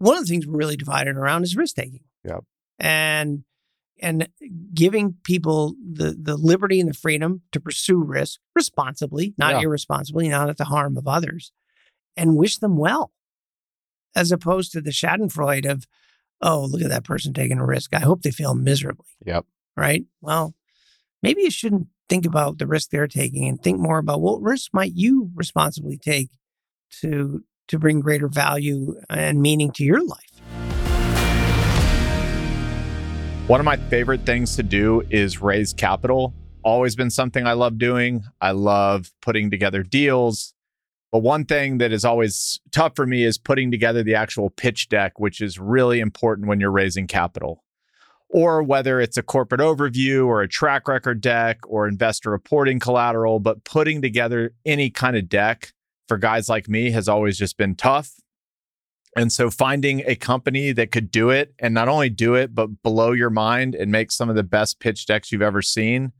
one of the things we're really divided around is risk taking. Yep. And and giving people the the liberty and the freedom to pursue risk responsibly, not Yeah. irresponsibly, not at the harm of others, and wish them well, as opposed to the Schadenfreude of, oh, look at that person taking a risk. I hope they fail miserably. Yep. Right. Well, maybe you shouldn't think about the risk they're taking and think more about what risk might you responsibly take to to bring greater value and meaning to your life. One of my favorite things to do is raise capital. Always been something I love doing. I love putting together deals. But one thing that is always tough for me is putting together the actual pitch deck, which is really important when you're raising capital. Or whether it's a corporate overview or a track record deck or investor reporting collateral, but putting together any kind of deck for guys like me has always just been tough. And so finding a company that could do it and not only do it, but blow your mind and make some of the best pitch decks you've ever seen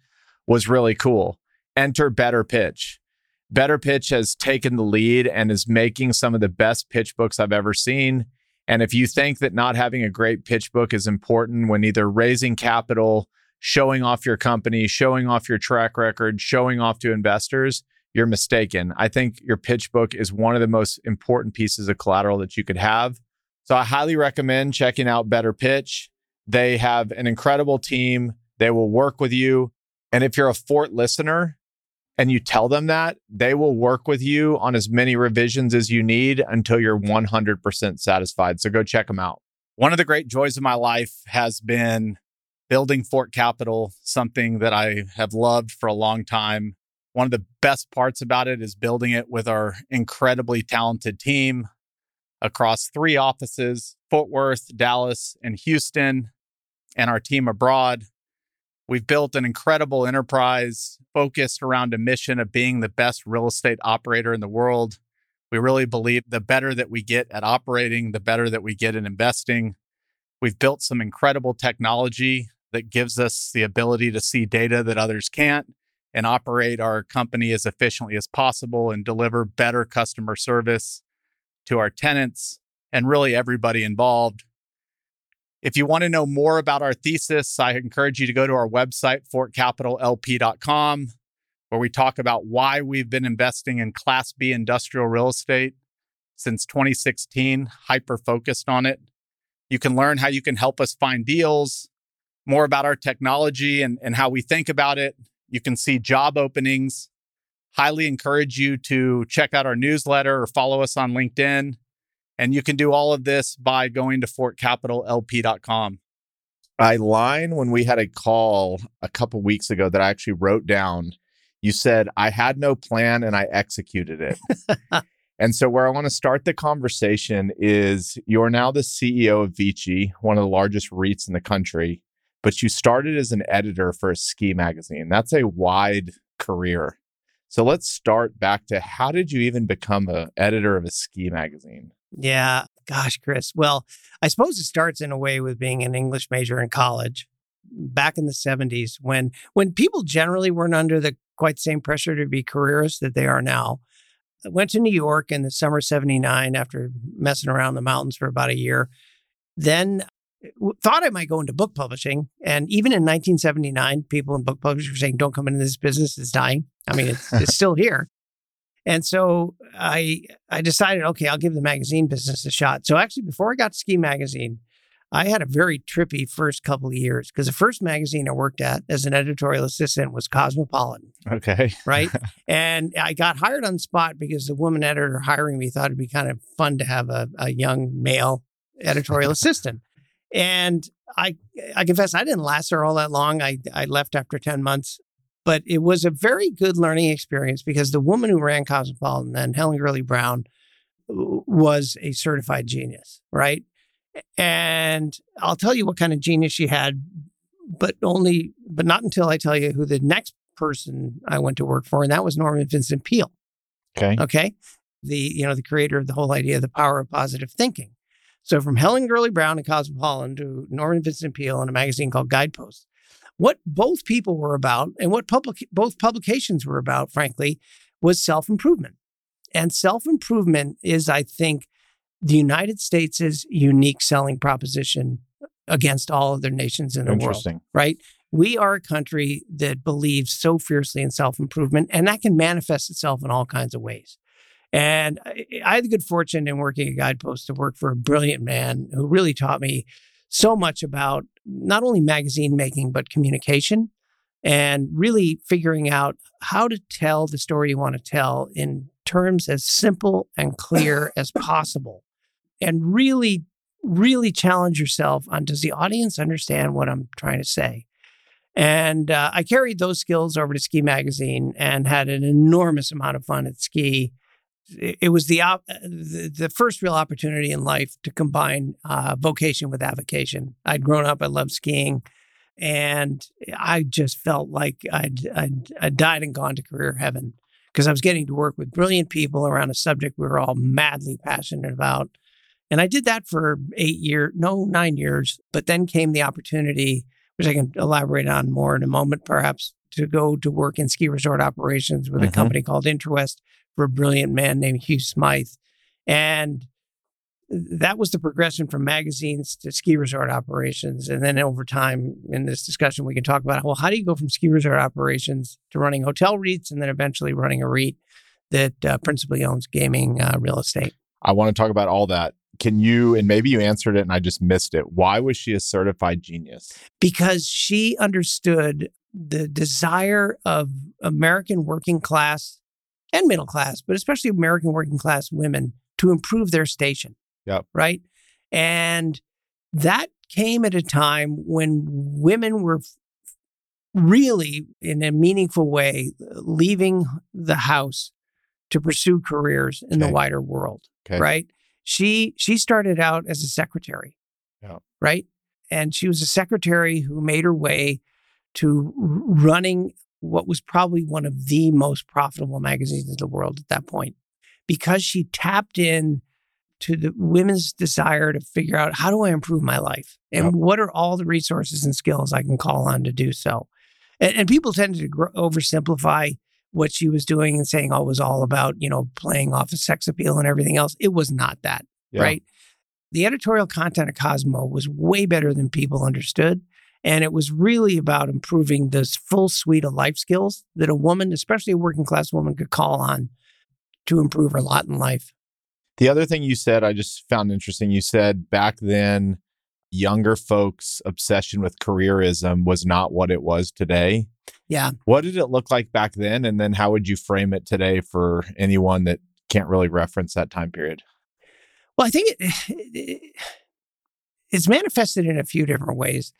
was really cool. Enter Better Pitch. Better Pitch has taken the lead and is making some of the best pitch books I've ever seen. And if you think that not having a great pitch book is important when either raising capital, showing off your company, showing off your track record, showing off to investors, you're mistaken. I think your pitch book is one of the most important pieces of collateral that you could have. So I highly recommend checking out Better Pitch. They have an incredible team. They will work with you. And if you're a Fort listener and you tell them that, they will work with you on as many revisions as you need until you're 100% satisfied. So go check them out. One of the great joys of my life has been building Fort Capital, something that I have loved for a long time. One of the best parts about it is building it with our incredibly talented team across three offices Fort Worth, Dallas, and Houston, and our team abroad. We've built an incredible enterprise focused around a mission of being the best real estate operator in the world. We really believe the better that we get at operating, the better that we get in investing. We've built some incredible technology that gives us the ability to see data that others can't and operate our company as efficiently as possible and deliver better customer service to our tenants and really everybody involved. If you want to know more about our thesis, I encourage you to go to our website, fortcapitallp.com, where we talk about why we've been investing in Class B industrial real estate since 2016, hyper focused on it. You can learn how you can help us find deals, more about our technology and, and how we think about it. You can see job openings. Highly encourage you to check out our newsletter or follow us on LinkedIn. And you can do all of this by going to fortcapitallp.com. I line when we had a call a couple weeks ago that I actually wrote down. You said, I had no plan and I executed it. and so, where I want to start the conversation is you're now the CEO of Vici, one of the largest REITs in the country, but you started as an editor for a ski magazine. That's a wide career. So, let's start back to how did you even become an editor of a ski magazine? Yeah, gosh, Chris. Well, I suppose it starts in a way with being an English major in college back in the 70s when when people generally weren't under the quite same pressure to be careerists that they are now. I went to New York in the summer of 79 after messing around the mountains for about a year. Then thought I might go into book publishing. And even in 1979, people in book publishing were saying, don't come into this business, it's dying. I mean, it's, it's still here. And so I I decided, okay, I'll give the magazine business a shot. So actually, before I got to Ski Magazine, I had a very trippy first couple of years because the first magazine I worked at as an editorial assistant was Cosmopolitan, Okay. right? and I got hired on the spot because the woman editor hiring me thought it'd be kind of fun to have a, a young male editorial assistant. And I I confess I didn't last there all that long. I I left after 10 months. But it was a very good learning experience because the woman who ran Cosmopolitan then, Helen Gurley Brown, was a certified genius, right? And I'll tell you what kind of genius she had, but only, but not until I tell you who the next person I went to work for, and that was Norman Vincent Peale. Okay. Okay. The, you know, the creator of the whole idea of the power of positive thinking. So from Helen Gurley Brown and Cosmopolitan to Norman Vincent Peale in a magazine called Guidepost, what both people were about and what public, both publications were about, frankly, was self improvement. And self improvement is, I think, the United States' unique selling proposition against all other nations in the world, Interesting. right? We are a country that believes so fiercely in self improvement, and that can manifest itself in all kinds of ways. And I, I had the good fortune in working at Guidepost to work for a brilliant man who really taught me so much about not only magazine making, but communication and really figuring out how to tell the story you want to tell in terms as simple and clear as possible. And really, really challenge yourself on does the audience understand what I'm trying to say? And uh, I carried those skills over to Ski Magazine and had an enormous amount of fun at Ski. It, was the, op- the the first real opportunity in life to combine uh, vocation with avocation. I'd grown up, I loved skiing, and I just felt like I'd, I'd, I'd died and gone to career heaven because I was getting to work with brilliant people around a subject we were all madly passionate about. And I did that for eight years, no, nine years. But then came the opportunity, which I can elaborate on more in a moment, perhaps, to go to work in ski resort operations with Mhm. a company called Intrawest for a brilliant man named Hugh Smythe. And that was the progression from magazines to ski resort operations. And then over time in this discussion, we can talk about, well, how do you go from ski resort operations to running hotel REITs and then eventually running a REIT that uh, principally owns gaming uh, real estate? I want to talk about all that. Can you, and maybe you answered it and I just missed it. Why was she a certified genius? because she understood the desire of American working class and middle class, but especially American working class women to improve their station. Yep. Right. And that came at a time when women were really, in a meaningful way, leaving the house to pursue careers in the wider world. Okay. Right. She she started out as a secretary. Yeah. Right. And she was a secretary who made her way to running what was probably one of the most profitable magazines in the world at that point because she tapped in to the women's desire to figure out how do I improve my life and Yep. what are all the resources and skills I can call on to do so. And, and people tended to gr- oversimplify what she was doing and saying, oh, it was all about, you know, playing off of sex appeal and everything else. It was not that, Yeah. right? The editorial content of Cosmo was way better than people understood. And it was really about improving this full suite of life skills that a woman, especially a working class woman, could call on to improve her lot in life. The other thing you said, I just found interesting. You said back then, younger folks' obsession with careerism was not what it was today. Yeah. What did it look like back then? And then how would you frame it today for anyone that can't really reference that time period? Well, I think it, it- it's manifested in a few different ways.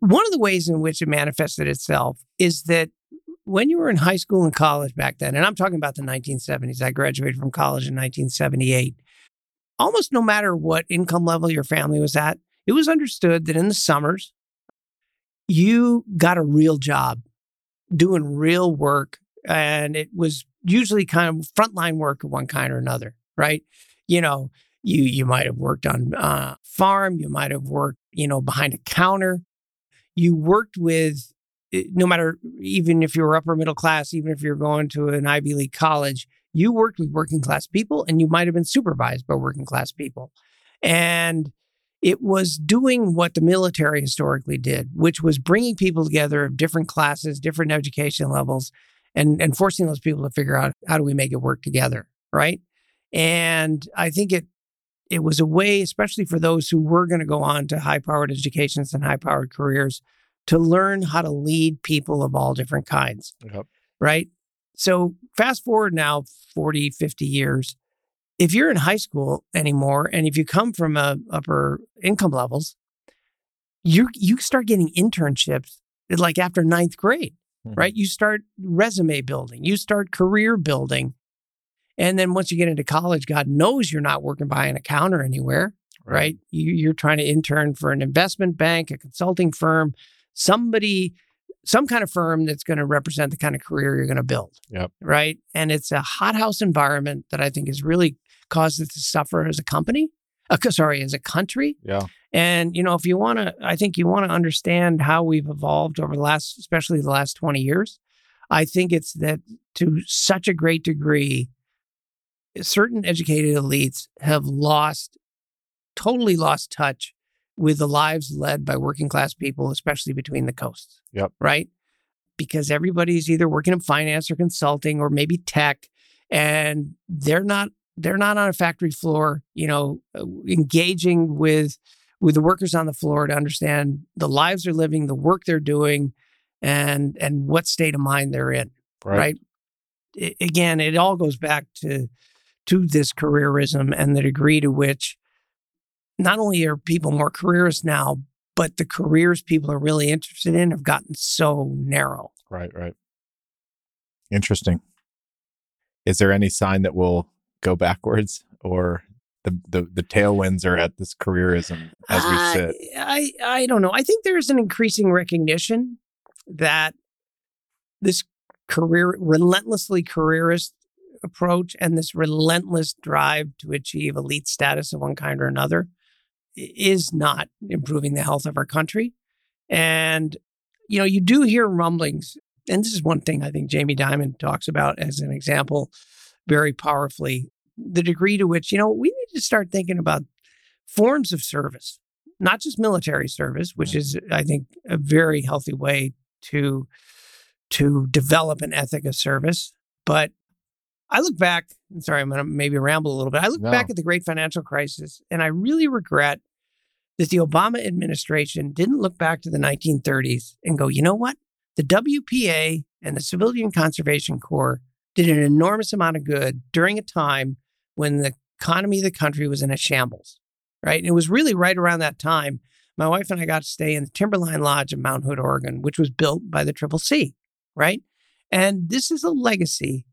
One of the ways in which it manifested itself is that when you were in high school and college back then, and I'm talking about the 1970s, I graduated from college in 1978. Almost no matter what income level your family was at, it was understood that in the summers, you got a real job doing real work. And it was usually kind of frontline work of one kind or another, right? You know, you you might have worked on uh, farm, you might have worked, you know, behind a counter. You worked with eh, no matter even if you were upper middle class, even if you're going to an Ivy League college, you worked with working class people and you might have been supervised by working class people. And it was doing what the military historically did, which was bringing people together of different classes, different education levels, and, and forcing those people to figure out how do we make it work together, right? And I think it it was a way, especially for those who were going to go on to high powered educations and high powered careers, to learn how to lead people of all different kinds Yep. right? So fast forward now 40, 50 years. If you're in high school anymore, and if you come from uh, upper income levels, you you start getting internships like after ninth grade, Mhm. right? You start resume building, you start career building. And then once you get into college, God knows you're not working behind a counter anywhere, right? You, you're trying to intern for an investment bank, a consulting firm, somebody, some kind of firm that's going to represent the kind of career you're going to build. Yep. Right. And it's a hothouse environment that I think has really caused us to suffer as a company. Uh, sorry, as a country. Yeah. And, you know, if you want to, I think you want to understand how we've evolved over the last, especially the last 20 years. I think it's that to such a great degree, certain educated elites have lost, totally lost touch with the lives led by working class people, especially between the coasts. Yep. Right? Because everybody's either working in finance or consulting or maybe tech, and they're not they're not on a factory floor, you know, uh, engaging with with the workers on the floor to understand the lives they're living, the work they're doing, and and what state of mind they're in. Right. right? I- again, it all goes back to to this careerism and the degree to which not only are people more careerists now, but the careers people are really interested in have gotten so narrow. Right. Right. Interesting. Is there any sign that we'll go backwards or the, the, the tailwinds are at this careerism as we I- sit? I, I don't know. I think there's an increasing recognition that this career relentlessly careerist approach and this relentless drive to achieve elite status of one kind or another is not improving the health of our country. And you know, you do hear rumblings, and this is one thing I think Jamie Dimon talks about as an example very powerfully the degree to which, you know, we need to start thinking about forms of service, not just military service, which mm. is, I think, a very healthy way to to develop an ethic of service. But I look back, sorry, I'm going to maybe ramble a little bit. I look No. back at the great financial crisis and I really regret that the Obama administration didn't look back to the 1930s and go, you know what? The WPA and the Civilian Conservation Corps did an enormous amount of good during a time when the economy of the country was in a shambles, right? And it was really right around that time my wife and I got to stay in the Timberline Lodge in Mount Hood, Oregon, which was built by the Triple C, right? And this is a legacy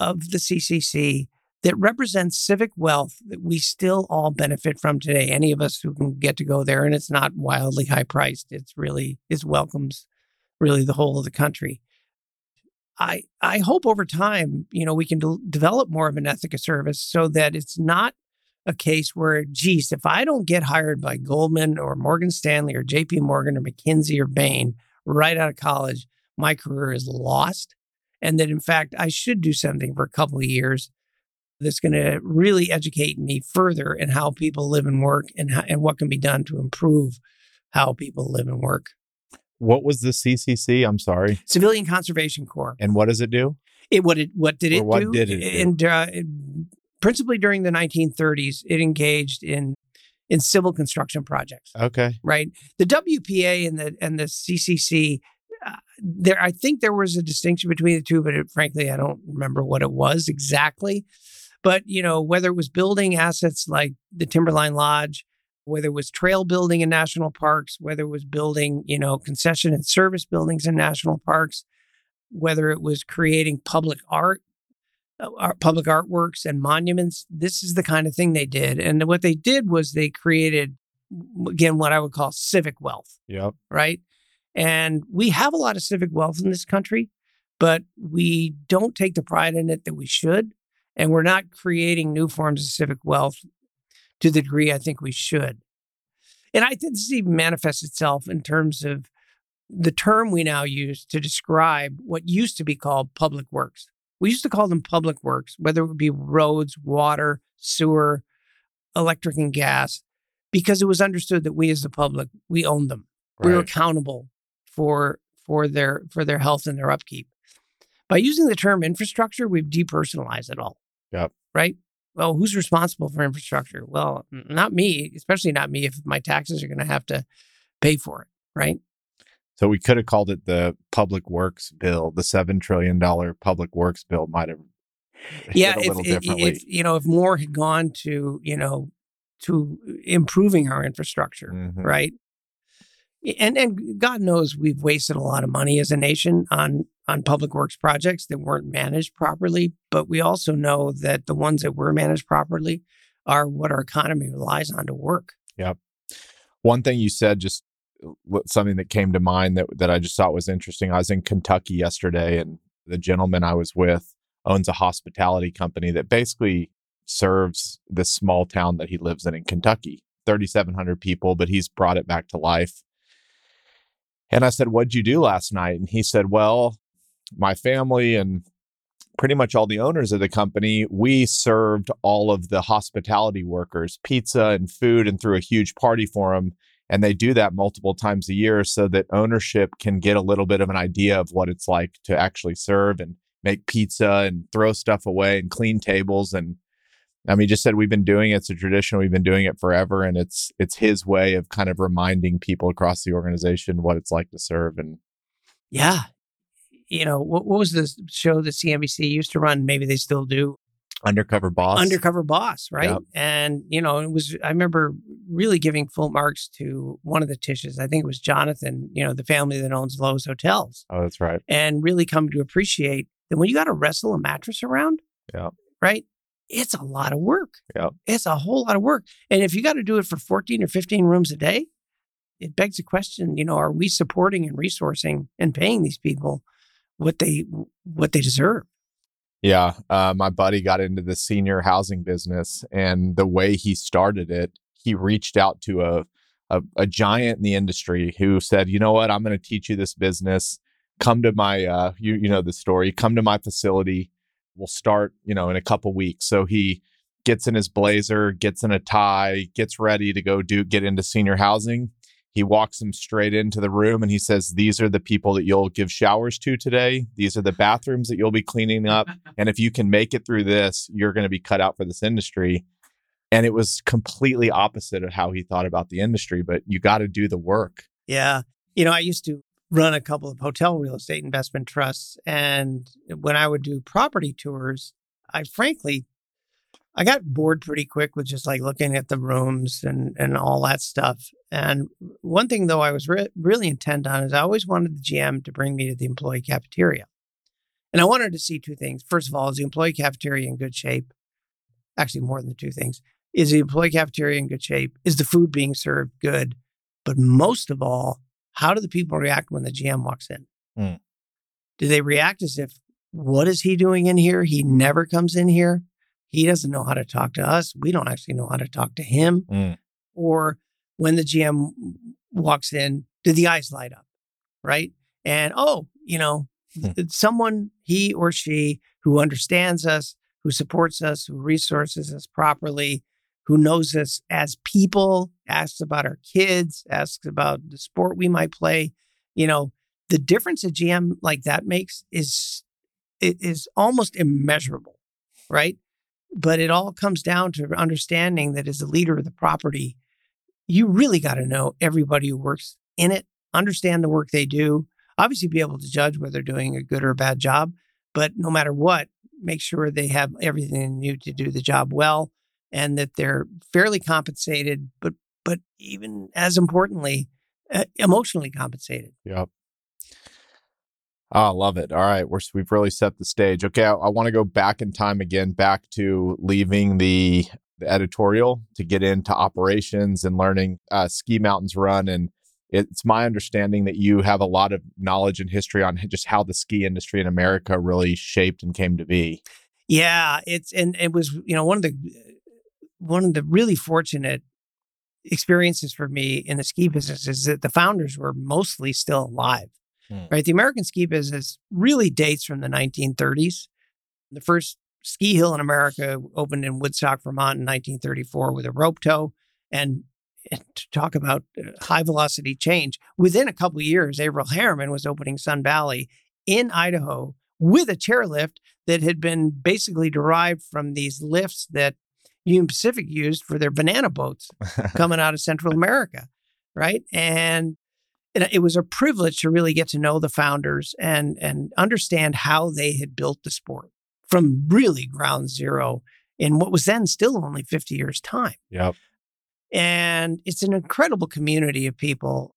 of the CCC that represents civic wealth that we still all benefit from today. Any of us who can get to go there, and it's not wildly high priced. It's really it welcomes really the whole of the country. I I hope over time, you know, we can de- develop more of an ethic of service so that it's not a case where, geez, if I don't get hired by Goldman or Morgan Stanley or J.P. Morgan or McKinsey or Bain right out of college, my career is lost, and that in fact I should do something for a couple of years that's going to really educate me further in how people live and work and how, and what can be done to improve how people live and work. What was the CCC? I'm sorry. Civilian Conservation Corps. And what does it do? It what it what did Or it what do? did it do? And uh, principally during the 1930s, it engaged in in civil construction projects. Okay. Right, the WPA and the and the CCC. Uh, there, I think there was a distinction between the two, but it, frankly, I don't remember what it was exactly. But you know, whether it was building assets like the Timberline Lodge, whether it was trail building in national parks, whether it was building, you know, concession and service buildings in national parks, whether it was creating public art, uh, art public artworks and monuments, this is the kind of thing they did. And what they did was they created, again, what I would call civic wealth Yep. right? And we have a lot of civic wealth in this country, but we don't take the pride in it that we should. And we're not creating new forms of civic wealth to the degree I think we should. And I think this even manifests itself in terms of the term we now use to describe what used to be called public works. We used to call them public works, whether it would be roads, water, sewer, electric, and gas, because it was understood that we as the public, we owned them we were accountable for for their for their health and their upkeep. By using the term infrastructure, we've depersonalized it all. Yep. Right? Well, who's responsible for infrastructure? Well, not me, especially not me if my taxes are going to have to pay for it, right? So we could have called it the Public Works Bill. The seven trillion dollar Public Works Bill might have hit yeah, a if, if, if you know, if more had gone to, you know, to improving our infrastructure, Mhm. right? And and God knows we've wasted a lot of money as a nation on on public works projects that weren't managed properly. But we also know that the ones that were managed properly are what our economy relies on to work. Yep. One thing you said, just uh, something that came to mind that that I just thought was interesting. I was in Kentucky yesterday, and the gentleman I was with owns a hospitality company that basically serves this small town that he lives in in Kentucky. 3,700 people, but he's brought it back to life. And I said, What'd you do last night? And he said, Well, my family and pretty much all the owners of the company, we served all of the hospitality workers pizza and food and threw a huge party for them. And they do that multiple times a year so that ownership can get a little bit of an idea of what it's like to actually serve and make pizza and throw stuff away and clean tables. And I mean, just said we've been doing it. It's a tradition. We've been doing it forever. And it's it's his way of kind of reminding people across the organization what it's like to serve. And yeah, you know, what, what was the show that CNBC used to run? Maybe they still do. Undercover Boss. Undercover Boss, right? Yep. And, you know, it was, I remember really giving full marks to one of the Tisches. I think it was Jonathan, you know, the family that owns Loews Hotels. Oh, that's right. And really come to appreciate that when you got to wrestle a mattress around, yeah. right? It's a lot of work. Yeah. It's a whole lot of work. And if you got to do it for 14 or 15 rooms a day, it begs the question, you know, are we supporting and resourcing and paying these people what they what they deserve. Yeah, uh, my buddy got into the senior housing business, and the way he started it, he reached out to a a, a giant in the industry who said, "You know what? I'm going to teach you this business. Come to my uh, you you know the story. Come to my facility. We'll start you know in a couple weeks." So he gets in his blazer, gets in a tie, gets ready to go do get into senior housing he walks him straight into the room and he says, These are the people that you'll give showers to today. These are the bathrooms that you'll be cleaning up. And if you can make it through this, you're going to be cut out for this industry. And it was completely opposite of how he thought about the industry, but you got to do the work. Yeah. You know, I used to run a couple of hotel real estate investment trusts. And when I would do property tours, I frankly I got bored pretty quick with just like looking at the rooms and, and all that stuff. And one thing, though, I was re- really intent on is I always wanted the GM to bring me to the employee cafeteria. And I wanted to see two things. First of all, is the employee cafeteria in good shape? Actually, more than the two things. Is the employee cafeteria in good shape? Is the food being served good? But most of all, how do the people react when the GM walks in? Mm. Do they react as if, what is he doing in here? He never comes in here. He doesn't know how to talk to us. We don't actually know how to talk to him. Mm. Or when the GM walks in, do the eyes light up? Right. And oh, you know, hmm. someone, he or she who understands us, who supports us, who resources us properly, who knows us as people, asks about our kids, asks about the sport we might play. You know, the difference a GM like that makes is it is almost immeasurable, right? But it all comes down to understanding that as a leader of the property, you really got to know everybody who works in it, understand the work they do, obviously be able to judge whether they're doing a good or a bad job. But no matter what, make sure they have everything they need to do the job well and that they're fairly compensated, but but even as importantly, uh, emotionally compensated. Yep. Oh, love it. All right. We're, we've really set the stage. Okay. I, I want to go back in time again, back to leaving the, the editorial to get into operations and learning uh, Ski Mountains Run. And it's my understanding that you have a lot of knowledge and history on just how the ski industry in America really shaped and came to be. Yeah. It's, and it was, you know, one of the, one of the really fortunate experiences for me in the ski business is that the founders were mostly still alive. Hmm. Right. The American ski business really dates from the 1930s. The first ski hill in America opened in Woodstock, Vermont in 1934 with a rope tow. And, to talk about uh, high velocity change, within a couple years, Averell Harriman was opening Sun Valley in Idaho with a chairlift that had been basically derived from these lifts that Union Pacific used for their banana boats coming out of Central America. Right. And it was a privilege to really get to know the founders and and understand how they had built the sport from really ground zero in what was then still only 50 years time. Yep. And it's an incredible community of people.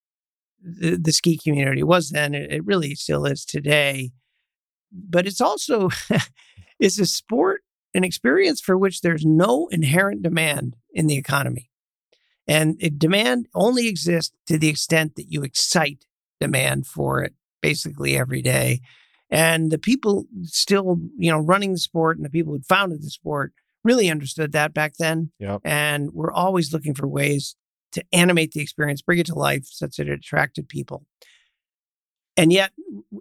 The, the ski community was then, it really still is today. But it's also it's a sport, an experience for which there's no inherent demand in the economy. And demand only exists to the extent that you excite demand for it basically every day. And the people still, you know, running the sport and the people who founded the sport really understood that back then. Yep. And we're always looking for ways to animate the experience, bring it to life such that it attracted people. And yet,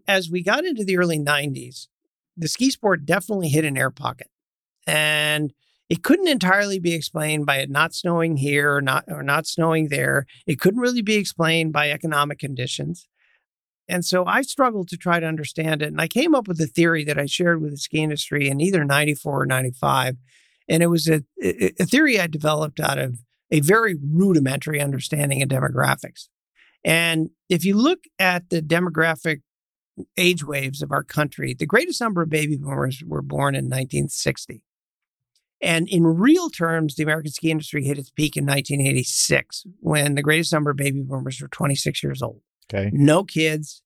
as we got into the early 90s, the ski sport definitely hit an air pocket. And it couldn't entirely be explained by it not snowing here or not or not snowing there. It couldn't really be explained by economic conditions. And so I struggled to try to understand it. And I came up with a theory that I shared with the ski industry in either 94 or 95. And it was a, a theory I developed out of a very rudimentary understanding of demographics. And if you look at the demographic age waves of our country, the greatest number of baby boomers were born in 1960. And in real terms, the American ski industry hit its peak in 1986 when the greatest number of baby boomers were 26 years old. Okay. No kids,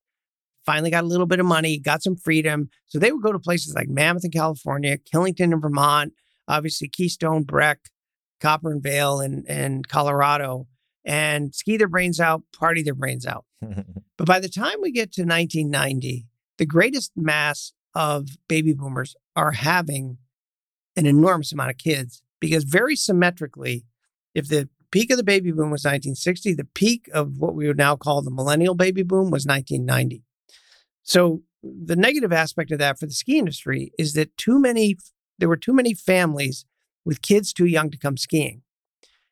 finally got a little bit of money, got some freedom. So they would go to places like Mammoth in California, Killington in Vermont, obviously Keystone, Breck, Copper and Vail in, in Colorado, and ski their brains out, party their brains out. but by the time we get to 1990, the greatest mass of baby boomers are having an enormous amount of kids because very symmetrically, if the peak of the baby boom was 1960, the peak of what we would now call the millennial baby boom was 1990. So the negative aspect of that for the ski industry is that too many there were too many families with kids too young to come skiing.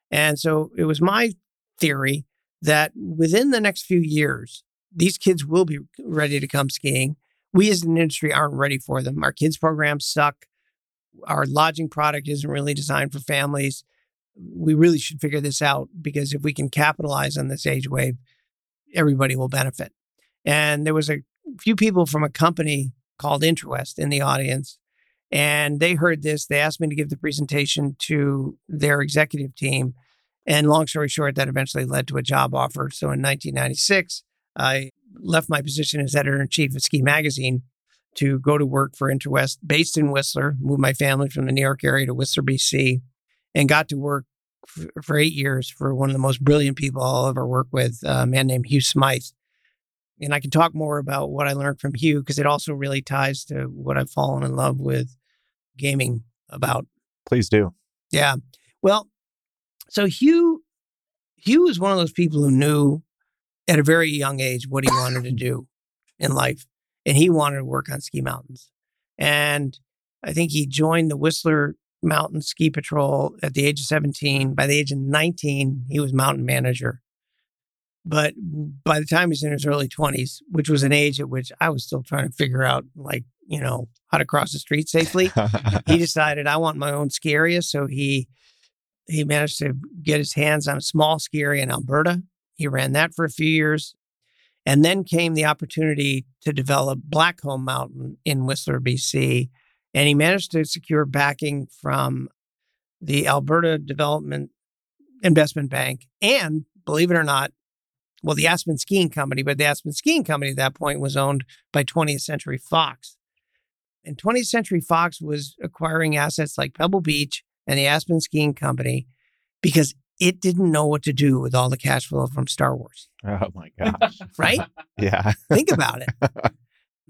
And so it was my theory that within the next few years, these kids will be ready to come skiing. We as an industry aren't ready for them. Our kids programs suck. Our lodging product isn't really designed for families. We really should figure this out because if we can capitalize on this age wave, everybody will benefit. And there was a few people from a company called Intrawest in the audience. And they heard this. They asked me to give the presentation to their executive team. And long story short, that eventually led to a job offer. So in 1996, I left my position as editor in chief of Ski Magazine to go to work for Intrawest, based in Whistler, moved my family from the New York area to Whistler, BC, and got to work f- for eight years for one of the most brilliant people I'll ever work with, uh, a man named Hugh Smythe. And I can talk more about what I learned from Hugh because it also really ties to what I've fallen in love with gaming about. Please do. Yeah. Well, so Hugh Hugh is one of those people who knew at a very young age what he wanted to do in life. And he wanted to work on ski mountains. And I think he joined the Whistler Mountain Ski Patrol at the age of 17. By the age of 19, he was mountain manager. But by the time he's in his early 20s, which was an age at which I was still trying to figure out, like, you know, how to cross the street safely, he decided I want my own ski area. So he he managed to get his hands on a small ski area in Alberta. He ran that for a few years. And then came the opportunity to develop Blackcomb Mountain in Whistler, BC. And he managed to secure backing from the Alberta Development Investment Bank and, believe it or not, well, the Aspen Skiing Company, but the Aspen Skiing Company at that point was owned by 20th Century Fox. And 20th Century Fox was acquiring assets like Pebble Beach and the Aspen Skiing Company because it didn't know what to do with all the cash flow from Star Wars. oh my gosh. Right? Yeah. Think about it.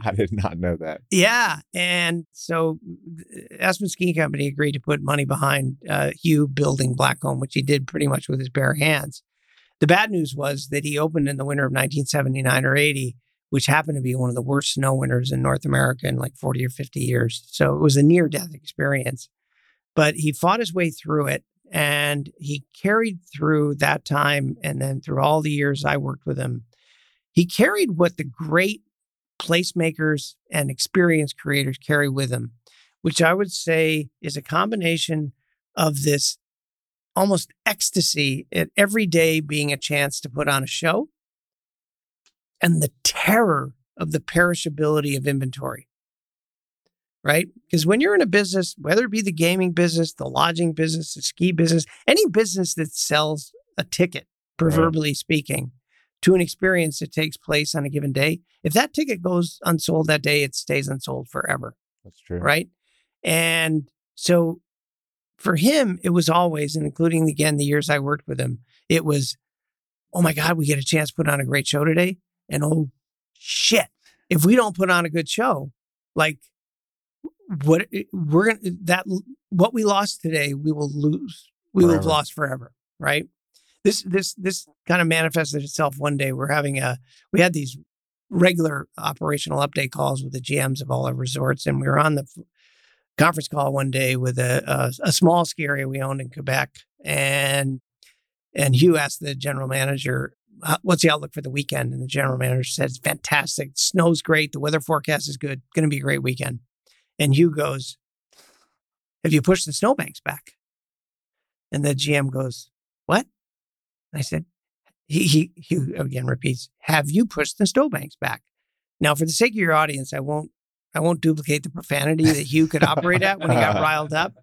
I did not know that. Yeah. And so Aspen Skiing Company agreed to put money behind uh, Hugh building Blackcomb, which he did pretty much with his bare hands. The bad news was that he opened in the winter of 1979 or 80, which happened to be one of the worst snow winters in North America in like 40 or 50 years. So it was a near death experience. But he fought his way through it and he carried through that time and then through all the years I worked with him. He carried what the great placemakers and experience creators carry with them, which I would say is a combination of this almost ecstasy at every day being a chance to put on a show and the terror of the perishability of inventory. Right? Because when you're in a business, whether it be the gaming business, the lodging business, the ski business, any business that sells a ticket, proverbially right. speaking, to an experience that takes place on a given day, if that ticket goes unsold that day, it stays unsold forever. That's true. Right. And so for him, it was always, and including again the years I worked with him, it was, oh my God, we get a chance to put on a great show today. And oh shit, if we don't put on a good show, like what eh, we're gonna eh, that what we lost today, we will lose. We will have lost forever. Right. This this this kind of manifested itself one day. We're having a we had these regular operational update calls with the GMs of all our resorts. And we were on the conference call one day with a, a, a small ski area we owned in Quebec. And and Hugh asked the general manager, what's the outlook for the weekend? And the general manager said, it's fantastic. Snow's great. The weather forecast is good. Going to be a great weekend. And Hugh goes, have you pushed the snowbanks back? And the GM goes, what? And I said, he, he, he again repeats, have you pushed the snowbanks back? Now, for the sake of your audience, I won't, I won't duplicate the profanity that Hugh could operate at when he got riled up.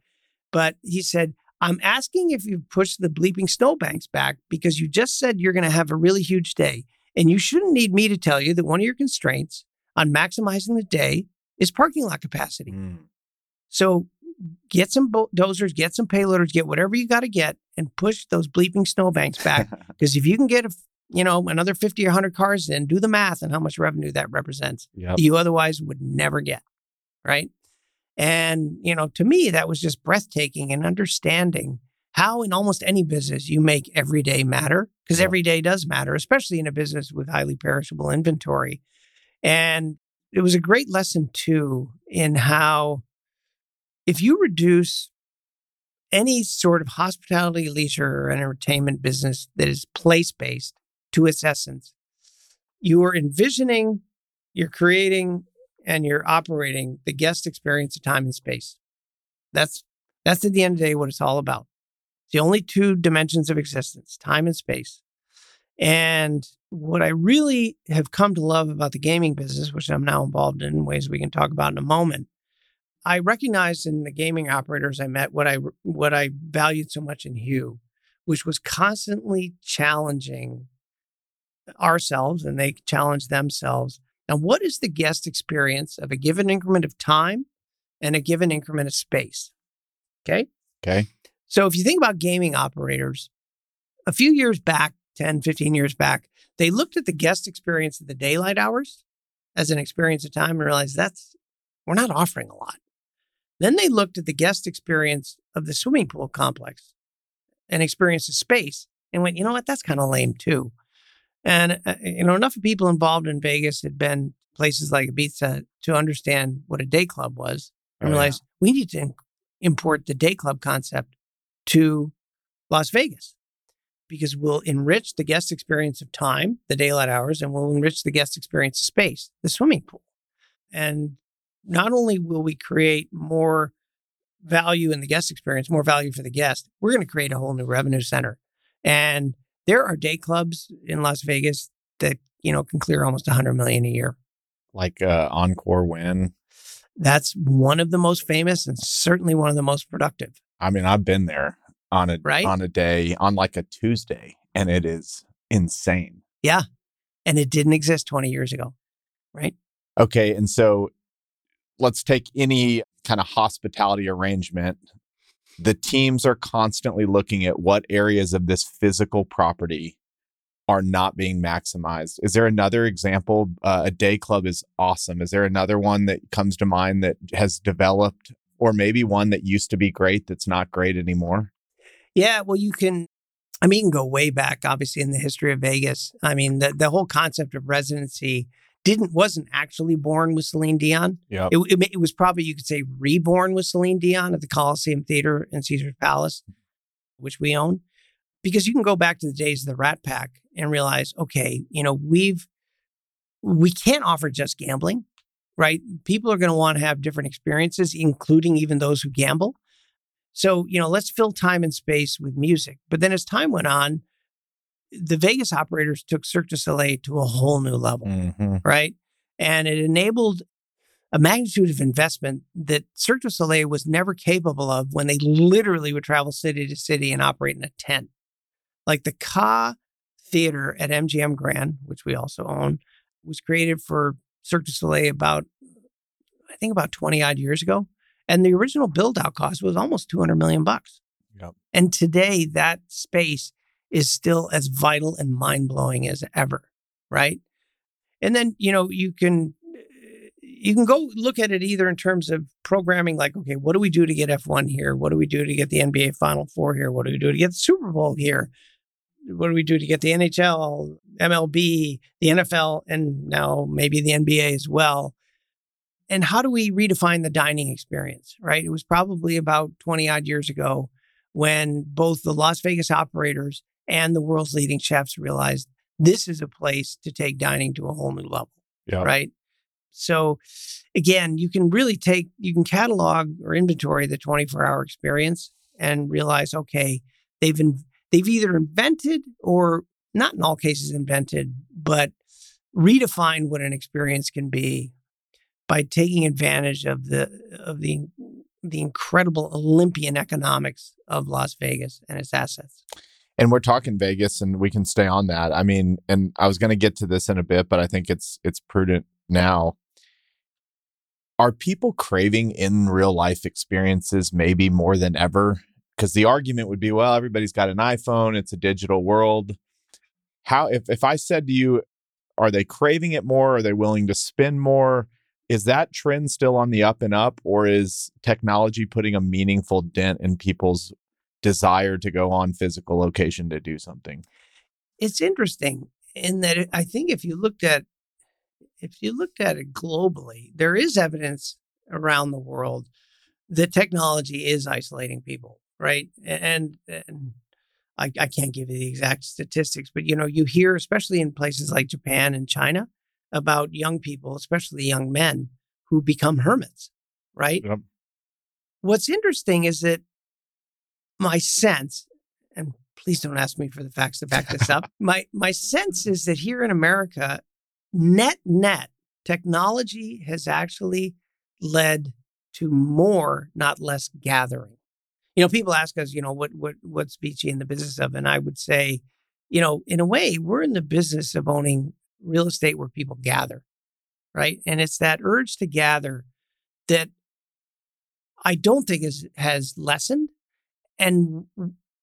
But he said, I'm asking if you've pushed the bleeping snowbanks back because you just said you're going to have a really huge day. And you shouldn't need me to tell you that one of your constraints on maximizing the day is parking lot capacity. Mm. So get some dozers, get some payloaders, get whatever you got to get and push those bleeping snowbanks back. Because if you can get a, you know, another 50 or 100 cars in, do the math on how much revenue that represents. Yep. You otherwise would never get. Right. And, you know, to me, that was just breathtaking and understanding how in almost any business you make every day matter because every day does matter, especially in a business with highly perishable inventory. And it was a great lesson too in how if you reduce any sort of hospitality, leisure, or entertainment business that is place based to its essence, you are envisioning, you're creating, and you're operating the guest experience of time and space. That's that's at the end of the day what it's all about. It's the only two dimensions of existence, time and space. And what I really have come to love about the gaming business, which I'm now involved in, in ways we can talk about in a moment, I recognized in the gaming operators I met what I what I valued so much in Hugh, which was constantly challenging ourselves and they challenge themselves now, what is the guest experience of a given increment of time and a given increment of space? Okay. Okay. So if you think about gaming operators, a few years back, 10, 15 years back, they looked at the guest experience of the daylight hours as an experience of time and realized that's, we're not offering a lot. Then they looked at the guest experience of the swimming pool complex and experience of space and went, you know what, that's kind of lame too. And, uh, you know, enough of people involved in Vegas had been places like Ibiza to understand what a day club was and oh, realize yeah. we need to import the day club concept to Las Vegas because we'll enrich the guest experience of time, the daylight hours, and we'll enrich the guest experience of space, the swimming pool. And not only will we create more value in the guest experience, more value for the guest, we're going to create a whole new revenue center. And there are day clubs in Las Vegas that, you know, can clear almost 100 million a year. Like uh, Encore Wynn. That's one of the most famous and certainly one of the most productive. I mean, I've been there on a right? on a day on like a Tuesday and it is insane. Yeah. And it didn't exist 20 years ago. Right? Okay, and so let's take any kind of hospitality arrangement the teams are constantly looking at what areas of this physical property are not being maximized. Is there another example? Uh, a day club is awesome. Is there another one that comes to mind that has developed, or maybe one that used to be great that's not great anymore? Yeah, well, you can. I mean, you can go way back, obviously, in the history of Vegas. I mean, the the whole concept of residency didn't wasn't actually born with Celine Dion. Yeah, it, it, it, was probably you could say reborn with Celine Dion at the Coliseum Theater in Caesars Palace, which we own, because you can go back to the days of the Rat Pack and realize, okay, you know, we've we can't offer just gambling, right? People are going to want to have different experiences, including even those who gamble. So, you know, let's fill time and space with music. But then as time went on, the Vegas operators took Cirque du Soleil to a whole new level, mm-hmm. right? And it enabled a magnitude of investment that Cirque du Soleil was never capable of when they literally would travel city to city and operate in a tent. Like the Ka Theater at MGM Grand, which we also own, was created for Cirque du Soleil about, I think, about 20 odd years ago. And the original build out cost was almost 200 million bucks. Yep. And today, that space is still as vital and mind blowing as ever, right? And then, you know, you can you can go look at it either in terms of programming like okay, what do we do to get F1 here? What do we do to get the NBA final 4 here? What do we do to get the Super Bowl here? what do we do to get the NHL, MLB, the NFL, and now maybe the NBA as well? And how do we redefine the dining experience, right? It was probably about 20 odd years ago when both the Las Vegas operators and the world's leading chefs realized this is a place to take dining to a whole new level, Yeah. right? So again, you can really take, you can catalog or inventory the 24 hour experience and realize, okay, they've, in, they've either invented or not in all cases invented, but redefined what an experience can be by taking advantage of the, of the, the incredible Olympian economics of Las Vegas and its assets. And we're talking Vegas and we can stay on that. I mean, and I was going to get to this in a bit, but I think it's it's prudent now. Are people craving in real life experiences maybe more than ever? Because the argument would be, well, everybody's got an iPhone, it's a digital world. How if if I said to you, are they craving it more? Are they willing to spend more? Is that trend still on the up and up, or is technology putting a meaningful dent in people's desire to go on physical location to do something? It's interesting in that I think if you looked at if you looked at it globally, there is evidence around the world that technology is isolating people, right? And, and I, I can't give you the exact statistics, but you know, you hear, especially in places like Japan and China, about young people, especially young men, who become hermits, right? Yep. What's interesting is that my sense, and please don't ask me for the facts to back this up. my my sense is that here in America, net net technology has actually led to more, not less gathering. You know, people ask us, you know, what what what's Vici in the business of? And I would say, you know, in a way, we're in the business of owning real estate where people gather, right? And it's that urge to gather that I don't think is has lessened. And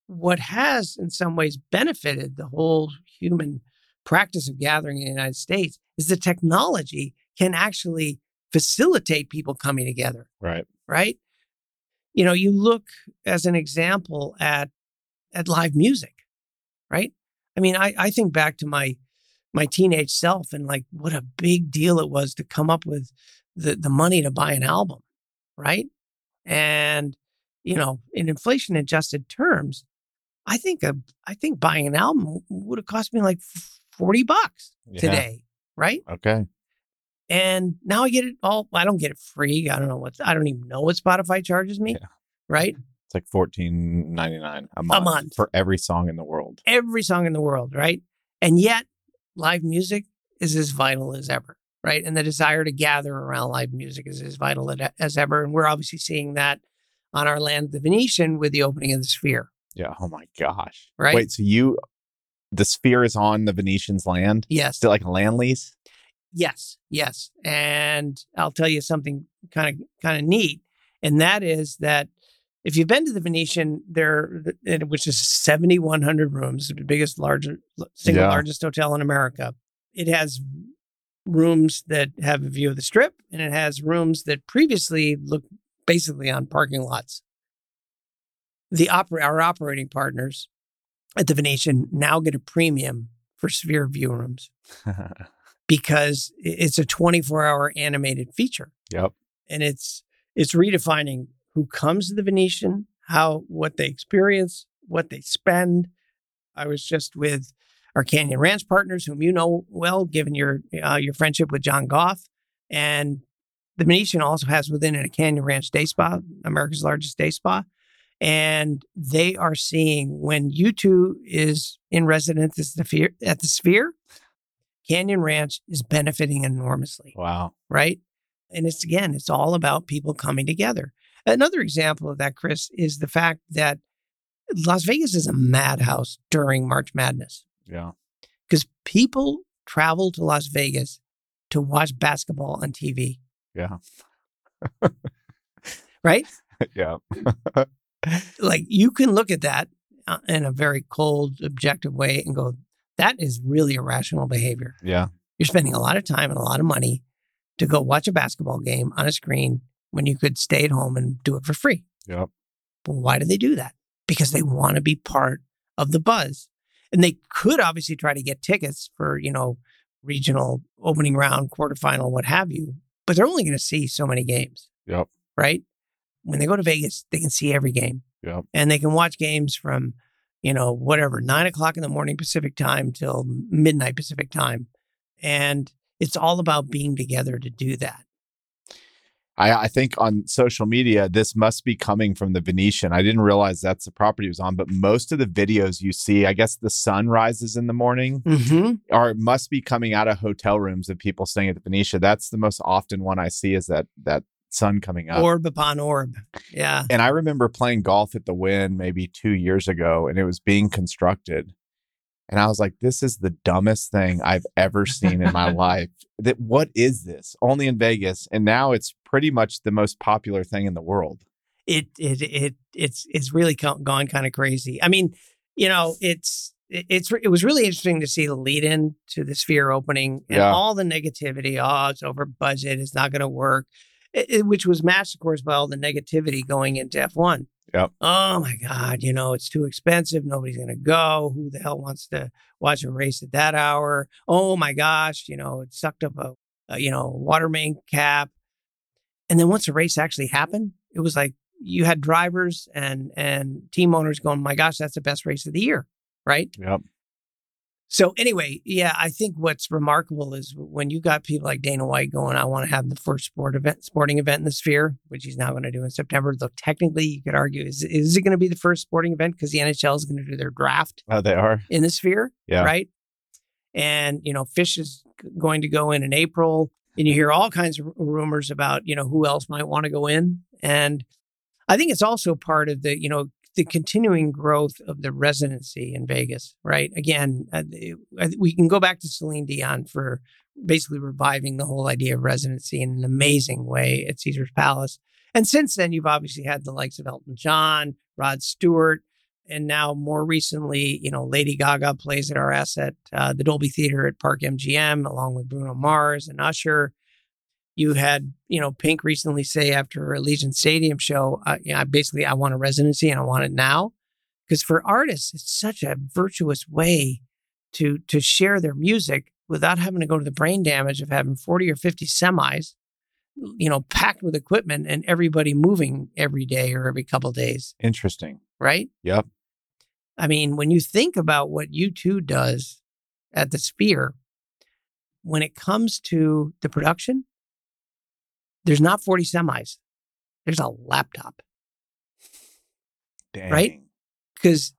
what has in some ways benefited the whole human practice of gathering in the United States is the technology can actually facilitate people coming together, Right. right? You know, you look as an example at at live music, right? I mean, I, I think back to my my teenage self and like what a big deal it was to come up with the the money to buy an album, right? And you know, in inflation adjusted terms, I think a I think buying an album would have cost me like forty bucks Yeah. today, right? Okay. And now I get it all. I don't get it free. I don't know what. I don't even know what Spotify charges me. Yeah. Right. It's like fourteen ninety nine a month, month. for every song in the world. Every song in the world. Right. And yet, live music is as vital as ever. Right. And the desire to gather around live music is as vital as ever. And we're obviously seeing that on our land, the Venetian, with the opening of the Sphere. Yeah. Oh my gosh. Right. Wait. So you, the sphere is on the Venetian's land. Yes. Is it like a land lease? Yes, yes. And I'll tell you something kind of kind of neat, and that is that if you've been to the Venetian, there, which is seventy one hundred rooms, the biggest, larger, single Yeah. largest hotel in America, it has rooms that have a view of the Strip, and it has rooms that previously looked basically on parking lots. The opera, our operating partners at the Venetian now get a premium for Sphere view rooms because it's a 24 hour animated feature yep. and it's it's redefining who comes to the venetian how what they experience what they spend i was just with our canyon ranch partners whom you know well given your uh, your friendship with john goff and the venetian also has within it a canyon ranch day spa america's largest day spa and they are seeing when u2 is in residence at the sphere, at the sphere canyon ranch is benefiting enormously Wow. right? And it's again, it's all about people coming together. Another example of that, Chris, is the fact that Las Vegas is a madhouse during March Madness Yeah. because people travel to Las Vegas to watch basketball on TV, Yeah. right? yeah. Like you can look at that uh, in a very cold, objective way and go, that is really irrational behavior. Yeah. You're spending a lot of time and a lot of money to go watch a basketball game on a screen when you could stay at home and do it for free. Yep. But why do they do that? Because they want to be part of the buzz. And they could obviously try to get tickets for, you know, regional opening round, quarterfinal, what have you, but they're only going to see so many games. Yep. Right. When they go to Vegas, they can see every game. Yep. And they can watch games from, you know, whatever, nine o'clock in the morning Pacific time till midnight Pacific time. And it's all about being together to do that. I, I, think on social media, this must be coming from the Venetian. I didn't realize that's the property was on, but most of the videos you see, I guess the sun rises in the morning, mm-hmm. or it must be coming out of hotel rooms of people staying at the Venetian. That's the most often one I see is that that sun coming up. Orb upon orb. Yeah. And I remember playing golf at the Wynn maybe two years ago, and it was being constructed. And I was like, this is the dumbest thing I've ever seen in my life. That what is this? Only in Vegas. And now it's pretty much the most popular thing in the world. It it it it's it's really gone kind of crazy. I mean, you know, it's it's it was really interesting to see the lead in to the sphere opening and Yeah. all the negativity. Oh, it's over budget. It's not going to work. It- it- which was matched, of course, by all the negativity going into F1. Yep. Oh my God, you know, it's too expensive. Nobody's going to go. Who the hell wants to watch a race at that hour? Oh my gosh, you know, it sucked up a, a you know, water main cap. And then once the race actually happened, it was like you had drivers and and team owners going, "My gosh, that's the best race of the year." Right? Yep. So anyway, yeah, I think what's remarkable is when you got people like Dana White going, I want to have the first sport event, sporting event in the sphere, which he's now going to do in September. Though technically, you could argue, is is it going to be the first sporting event because the NHL is going to do their draft Oh, they are. in the sphere, Yeah. right? And you know, Phish is going to go in in April, and you hear all kinds of rumors about you know who else might want to go in, and I think it's also part of the you know the continuing growth of the residency in Vegas, right? Again, uh, th- we can go back to Celine Dion for basically reviving the whole idea of residency in an amazing way at Caesars Palace. And since then, you've obviously had the likes of Elton John, Rod Stewart, and now more recently, you know, Lady Gaga plays at our asset, uh, the Dolby Theater at Park MGM, along with Bruno Mars and Usher. You had, you know, Pink recently say after her Allegiant Stadium show, uh, you know, I basically I want a residency and I want it now, because for artists, it's such a virtuous way to to share their music without having to go to the brain damage of having forty or fifty semis, you know, packed with equipment and everybody moving every day or every couple days, Interesting. right? Yep. I mean, when you think about what U2 does at the Sphere, when it comes to the production, there's not 40 semis. There's a laptop Dang. Right? because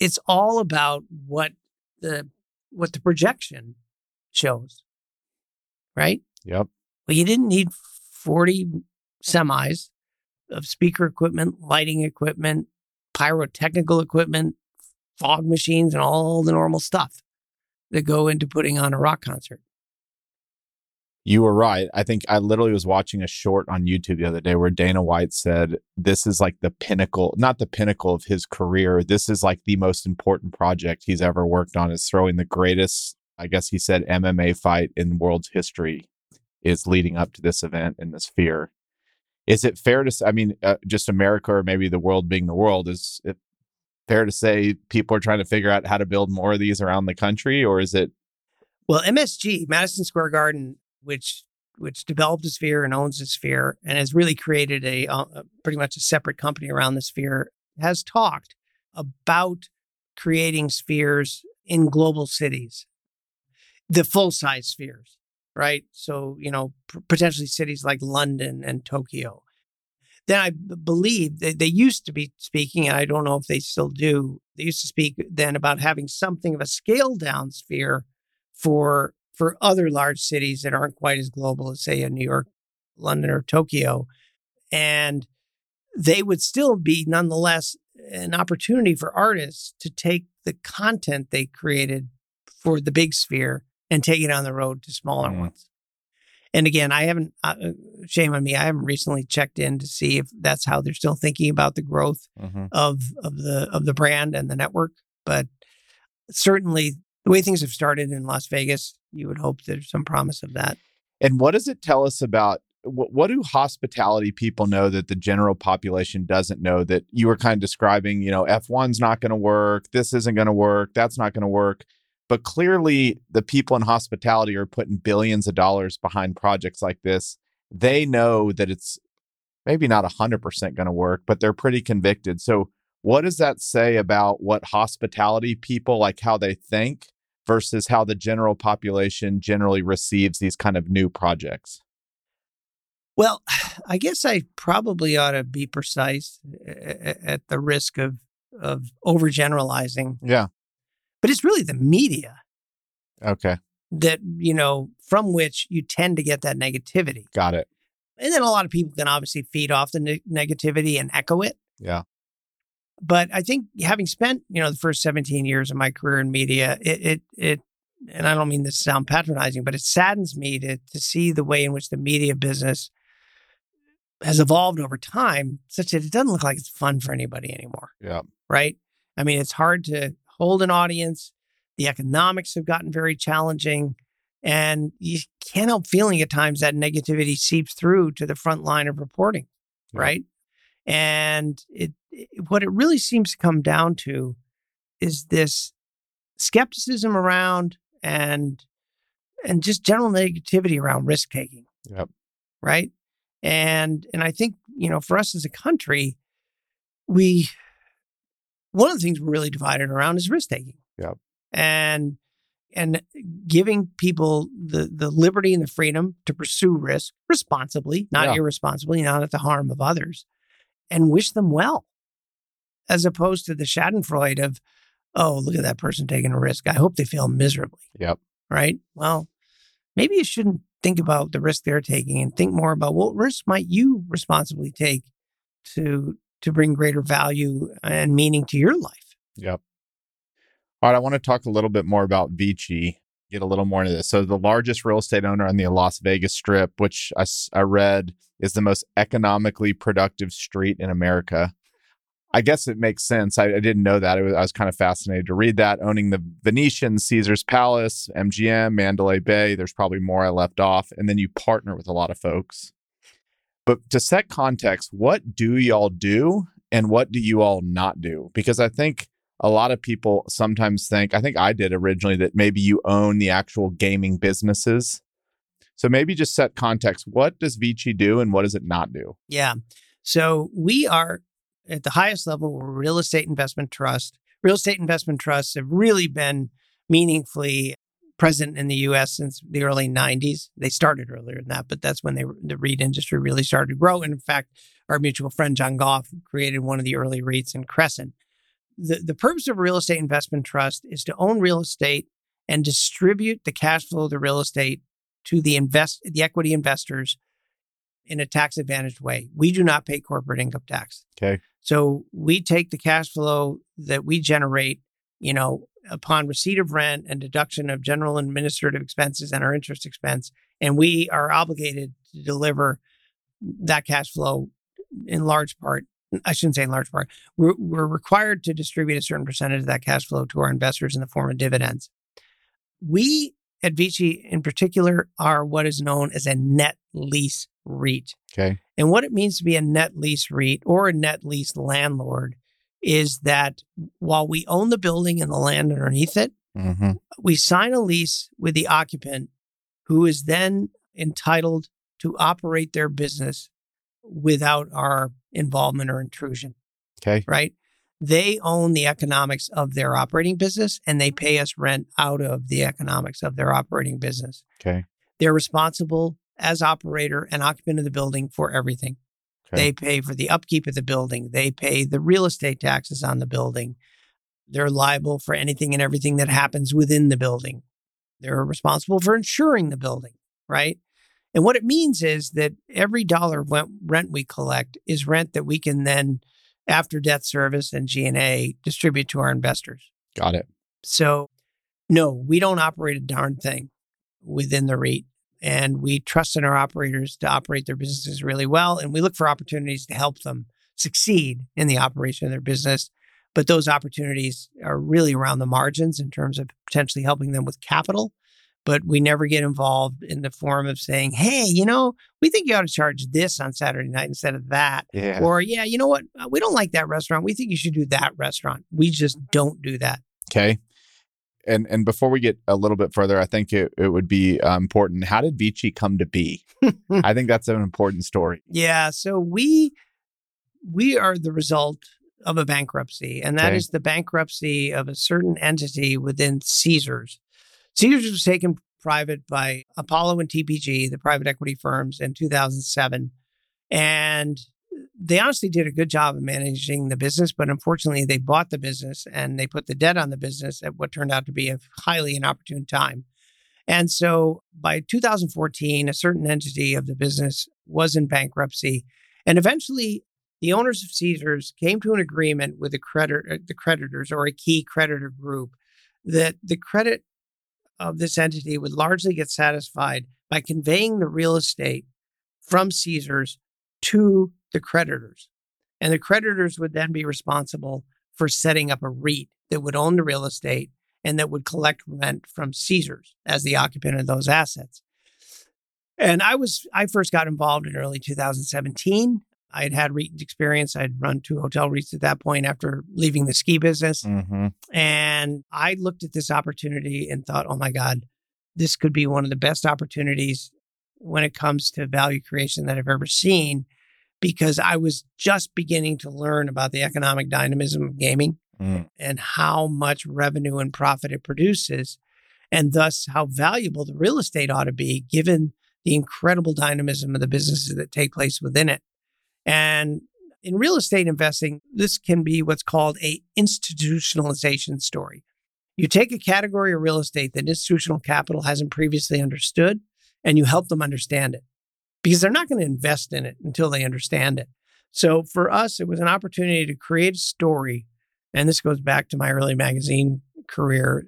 it's all about what the what the projection shows. Right? Yep. Well, you didn't need 40 semis of speaker equipment, lighting equipment, pyrotechnical equipment, fog machines, and all the normal stuff that go into putting on a rock concert. You were right. I think I literally was watching a short on YouTube the other day where Dana White said this is like the pinnacle, not the pinnacle of his career. This is like the most important project he's ever worked on is throwing the greatest, I guess he said MMA fight in world's history is leading up to this event in the sphere. Is it fair to say, I mean, uh, just America or maybe the world being the world, is it fair to say people are trying to figure out how to build more of these around the country or is it Well, MSG, Madison Square Garden, which which developed the Sphere and owns the Sphere and has really created a uh, uh, pretty much a separate company around the Sphere, has talked about creating spheres in global cities, the full size spheres, right? So you know, potentially cities like London and Tokyo. Then I b- believe that they used to be speaking, and I don't know if they still do. They used to speak then about having something of a scaled down sphere for for other large cities that aren't quite as global as say in New York, London, or Tokyo, and they would still be nonetheless an opportunity for artists to take the content they created for the big sphere and take it on the road to smaller Mm. ones. And again, I haven't, uh, uh, shame on me, I haven't recently checked in to see if that's how they're still thinking about the growth of of the of the brand and the network. But certainly, the way things have started in Las Vegas, you would hope there's some promise of that. And what does it tell us about what, what do hospitality people know that the general population doesn't know that you were kind of describing, you know, F1's not going to work, this isn't going to work, that's not going to work. But clearly, the people in hospitality are putting billions of dollars behind projects like this. They know that it's maybe not 100% going to work, but they're pretty convicted. So, what does that say about what hospitality people like how they think versus how the general population generally receives these kind of new projects? Well, I guess I probably ought to be precise uh, at the risk of of overgeneralizing. Yeah. But it's really the media. Okay. That, you know, from which you tend to get that negativity. Got it. And then a lot of people can obviously feed off the ne- negativity and echo it. Yeah. But I think having spent, you know, the first 17 years of my career in media, it, it, it and I don't mean this to sound patronizing, but it saddens me to, to see the way in which the media business has evolved over time such that it doesn't look like it's fun for anybody anymore. Yeah. Right. I mean, it's hard to hold an audience. The economics have gotten very challenging. And you can't help feeling at times that negativity seeps through to the front line of reporting. Yeah. Right. And it, it, what it really seems to come down to is this skepticism around and and just general negativity around risk taking. Yep. Right. And and I think, you know, for us as a country, we one of the things we're really divided around is risk taking. Yep. And and giving people the the liberty and the freedom to pursue risk responsibly, not yeah. irresponsibly, not at the harm of others, and wish them well, as opposed to the Schadenfreude of, oh, look at that person taking a risk. I hope they fail miserably. Yep. Right. Well, maybe you shouldn't think about the risk they're taking and think more about what risks might you responsibly take to to bring greater value and meaning to your life. Yep. All right, I want to talk a little bit more about Vici, get a little more into this. So, the largest real estate owner on the Las Vegas Strip, which I, I read is the most economically productive street in America. I guess it makes sense. I, I didn't know that. Was, I was kind of fascinated to read that. Owning the Venetian, Caesars Palace, MGM, Mandalay Bay. There's probably more I left off. And then you partner with a lot of folks. But to set context, what do y'all do and what do you all not do? Because I think a lot of people sometimes think, I think I did originally, that maybe you own the actual gaming businesses. So maybe just set context. What does Vici do and what does it not do? Yeah. So we are at the highest level, real estate investment trust. Real estate investment trusts have really been meaningfully present in the US since the early 90s. They started earlier than that, but that's when they, the REIT industry really started to grow. And in fact, our mutual friend John Goff created one of the early REITs in Crescent. The, the purpose of a real estate investment trust is to own real estate and distribute the cash flow of the real estate to the invest the equity investors in a tax advantaged way. We do not pay corporate income tax. Okay. So we take the cash flow that we generate, you know, upon receipt of rent and deduction of general administrative expenses and our interest expense, and we are obligated to deliver that cash flow in large part. I shouldn't say in large part. We're, we're required to distribute a certain percentage of that cash flow to our investors in the form of dividends. We at Vici in particular are what is known as a net lease REIT. Okay. And what it means to be a net lease REIT or a net lease landlord is that while we own the building and the land underneath it, mm-hmm. we sign a lease with the occupant who is then entitled to operate their business without our involvement or intrusion. Okay. Right? They own the economics of their operating business and they pay us rent out of the economics of their operating business. Okay. They're responsible as operator and occupant of the building for everything. Okay. They pay for the upkeep of the building. They pay the real estate taxes on the building. They're liable for anything and everything that happens within the building. They're responsible for insuring the building, right? And what it means is that every dollar of rent we collect is rent that we can then, after debt service and G&A, distribute to our investors. Got it. So, no, we don't operate a darn thing within the REIT and we trust in our operators to operate their businesses really well. And we look for opportunities to help them succeed in the operation of their business. But those opportunities are really around the margins in terms of potentially helping them with capital. but we never get involved in the form of saying, hey, you know, we think you ought to charge this on Saturday night instead of that. Yeah. Or, yeah, you know what? Uh, We don't like that restaurant. We think you should do that restaurant. We just don't do that. Okay. And and before we get a little bit further, I think it, it would be uh, important. How did Vici come to be? I think that's an important story. Yeah. So we we are the result of a bankruptcy, and that is Okay. the bankruptcy of a certain entity within Caesars. Caesars was taken private by Apollo and TPG, the private equity firms, in 2007. And they honestly did a good job of managing the business, but unfortunately, they bought the business and they put the debt on the business at what turned out to be a highly inopportune time. And so by 2014, a certain entity of the business was in bankruptcy. And eventually, the owners of Caesars came to an agreement with the, creditor, uh, the creditors or a key creditor group that the credit of this entity would largely get satisfied by conveying the real estate from Caesars to the creditors. And the creditors would then be responsible for setting up a REIT that would own the real estate and that would collect rent from Caesars as the occupant of those assets. And I was I first got involved in early 2017. I had had REIT experience. I'd run two hotel REITs at that point after leaving the ski business. Mm-hmm. And I looked at this opportunity and thought, oh my God, this could be one of the best opportunities when it comes to value creation that I've ever seen because I was just beginning to learn about the economic dynamism of gaming Mm. and how much revenue and profit it produces, and thus how valuable the real estate ought to be given the incredible dynamism of the businesses that take place within it. And in real estate investing, this can be what's called a institutionalization story. You take a category of real estate that institutional capital hasn't previously understood, and you help them understand it because they're not going to invest in it until they understand it. So for us, it was an opportunity to create a story. And this goes back to my early magazine career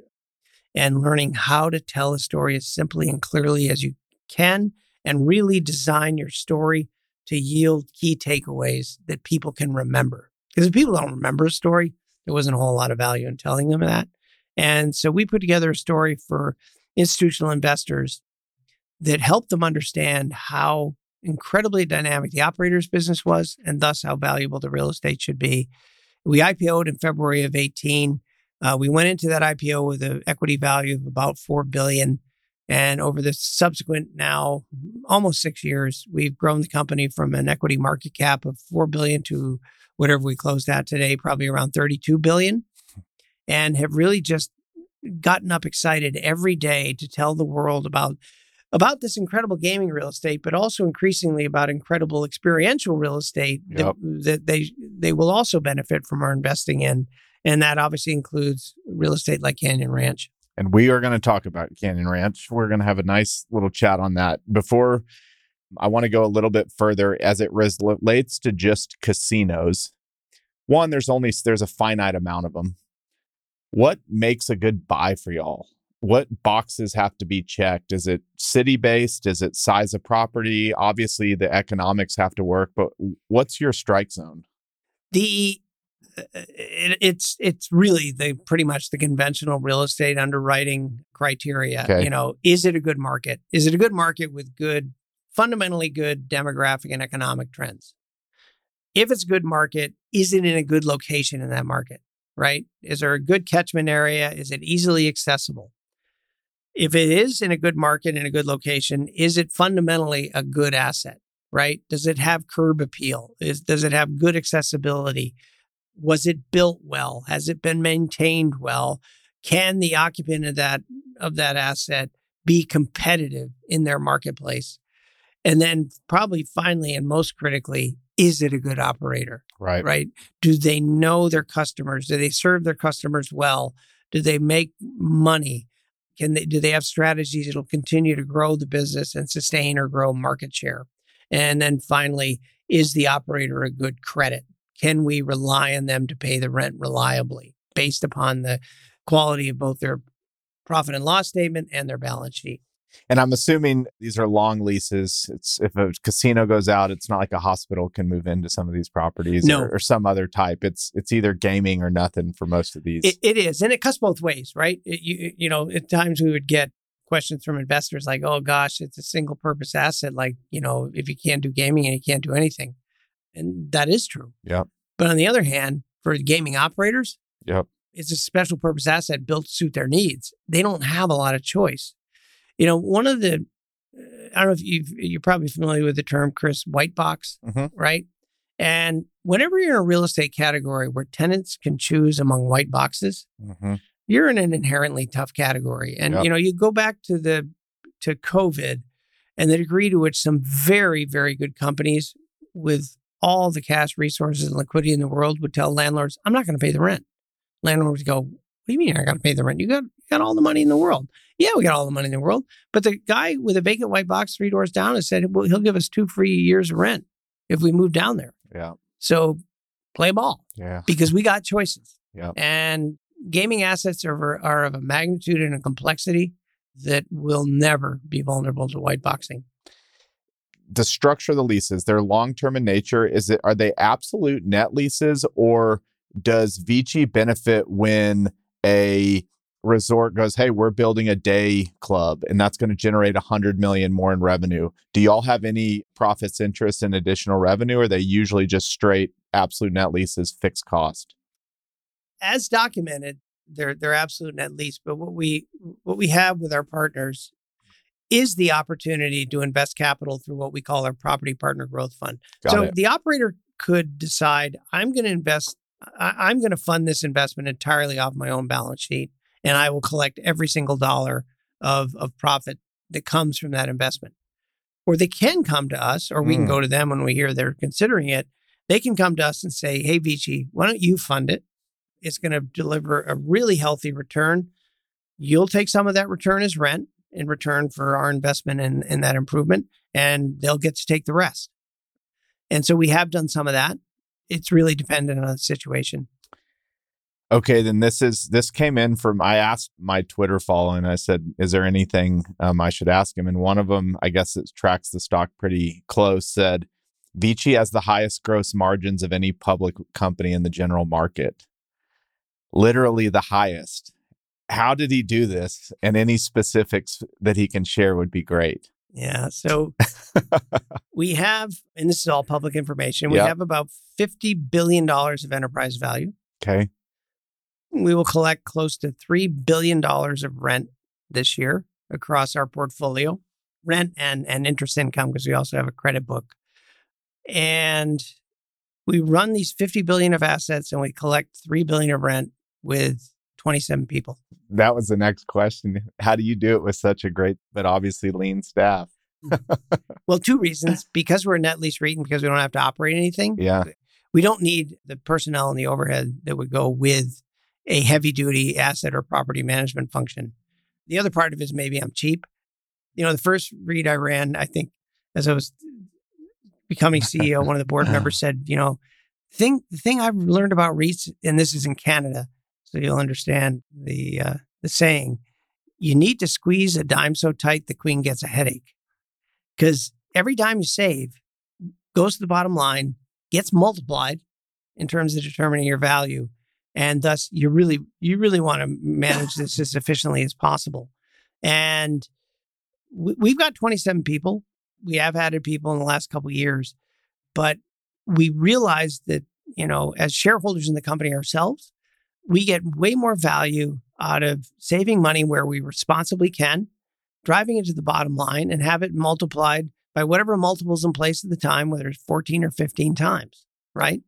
and learning how to tell a story as simply and clearly as you can and really design your story to yield key takeaways that people can remember. Because if people don't remember a story, there wasn't a whole lot of value in telling them that. And so we put together a story for institutional investors that helped them understand how incredibly dynamic the operator's business was and thus how valuable the real estate should be. We IPO'd in February of 18. Uh, we went into that IPO with an equity value of about 4 billion. And over the subsequent now almost six years, we've grown the company from an equity market cap of 4 billion to whatever we closed at today, probably around 32 billion, and have really just gotten up excited every day to tell the world about about this incredible gaming real estate, but also increasingly about incredible experiential real estate Yep. that, that they they will also benefit from our investing in, and that obviously includes real estate like Canyon Ranch. And we are going to talk about Canyon Ranch. We're going to have a nice little chat on that. Before I want to go a little bit further as it relates to just casinos. One, there's only there's a finite amount of them. What makes a good buy for y'all? What boxes have to be checked? Is it city based? Is it size of property? Obviously, the economics have to work, but what's your strike zone? the uh, it, it's it's really the pretty much the conventional real estate underwriting criteria. Okay. You know, is it a good market? Is it a good market with good, fundamentally good demographic and economic trends? If it's a good market, is it in a good location in that market? Right? Is there a good catchment area? Is it easily accessible? If it is in a good market in a good location, is it fundamentally a good asset? right? Does it have curb appeal? Is, does it have good accessibility? Was it built well? Has it been maintained well? Can the occupant of that of that asset be competitive in their marketplace? And then probably finally and most critically, is it a good operator? Right. right? Do they know their customers? Do they serve their customers well? Do they make money? Can they do they have strategies that'll continue to grow the business and sustain or grow market share? And then finally, is the operator a good credit? Can we rely on them to pay the rent reliably based upon the quality of both their profit and loss statement and their balance sheet? And I'm assuming these are long leases. It's if a casino goes out, it's not like a hospital can move into some of these properties No. or, or some other type. It's it's either gaming or nothing for most of these. It, it is, and it cuts both ways, right? It- you you know, at times we would get questions from investors like, "Oh gosh, it's a single purpose asset. Like, you know, if you can't do gaming and you can't do anything," and that is true. Yeah. But on the other hand, for gaming operators, Yep. it's a special purpose asset built to suit their needs. They don't have a lot of choice. You know, one of the I don't know if you you're probably familiar with the term, Chris, white box, Mhm. right? And whenever you're in a real estate category where tenants can choose among white boxes, Mm-hmm. you're in an inherently tough category. And Yep. you know, you go back to the to COVID and the degree to which some very, very good companies with all the cash resources and liquidity in the world would tell landlords, I'm not going to pay the rent. Landlords go, What do you mean you're not going to pay the rent? You got got all the money in the world. Yeah, we got all the money in the world. But the guy with a vacant white box three doors down has said, Well, he'll give us two free years of rent if we move down there. Yeah. So play ball Yeah. because we got choices. Yeah. And gaming assets are, are of a magnitude and a complexity that will never be vulnerable to white boxing. the structure of the leases they're long-term in nature is it are they absolute net leases or does vici benefit when a resort goes hey we're building a day club and that's going to generate 100 million more in revenue do y'all have any profits interest in additional revenue or are they usually just straight absolute net leases fixed cost As documented, they're they're absolute net lease. But what we what we have with our partners is the opportunity to invest capital through what we call our property partner growth fund. Got so it. the operator could decide I'm going to invest, I, I'm going to fund this investment entirely off my own balance sheet, and I will collect every single dollar of of profit that comes from that investment. Or they can come to us, or we can Mm. go to them when we hear they're considering it. They can come to us and say, "Hey, Vici, why don't you fund it? It's going to deliver a really healthy return. You'll take some of that return as rent." in return for our investment in, in that improvement, and they'll get to take the rest. And so we have done some of that. It's really dependent on the situation. Okay, then this is this came in from I asked my Twitter following. I said, "Is there anything um, I should ask him?" And one of them, I guess it tracks the stock pretty close, said, "Vici has the highest gross margins of any public company in the general market, literally the highest." How did he do this? And any specifics that he can share would be great. Yeah. So we have, and this is all public information, we Yep. have about $50 billion of enterprise value. Okay, We will collect close to $3 billion of rent this year across our portfolio rent and, and interest income because we also have a credit book. And we run these 50 billion of assets and we collect 3 billion of rent with 27 people. that was the next question. How do you do it with such a great but obviously lean staff? Hmm. Well, two reasons because we're a net lease REIT and because we don't have to operate anything. Yeah, We don't need the personnel and the overhead that would go with a heavy duty asset or property management function. The other part of it is maybe I'm cheap. You know, the first REIT I ran, I think, as I was becoming CEO, one of the board members said, you know, thing the thing I've learned about REITs, and this is in Canada, so you'll understand the uh, the saying, you need to squeeze a dime so tight the queen gets a headache. Because every dime you save goes to the bottom line, gets multiplied in terms of determining your value. And thus you really you really want to manage this as efficiently as possible. And we, we've got 27 people. We have added people in the last couple years, but we realized that, you know, as shareholders in the company ourselves, we get way more value out of saving money where we responsibly can, driving it to the bottom line and have it multiplied by whatever multiples in place at the time, whether it's 14 or 15 times, right?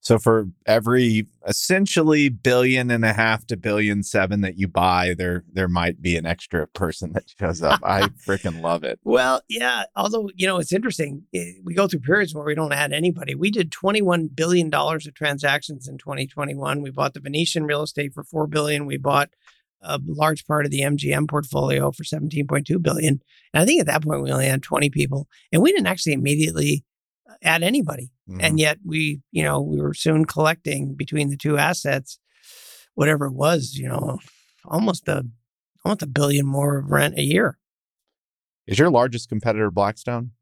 So for every essentially billion and a half to billion seven that you buy, there there might be an extra person that shows up. I freaking love it. Well, yeah. Although, you know, it's interesting. Eh, We go through periods where we don't add anybody. We did $21 billion of transactions in 2021. We bought the Venetian real estate for 4 billion. We bought a large part of the MGM portfolio for 17.2 billion. And I think at that point we only had 20 people. And we didn't actually immediately add anybody. Mhm. And yet we, you know, we were soon collecting between the two assets, whatever it was, you know, almost a almost a billion more of rent a year. Is your largest competitor Blackstone?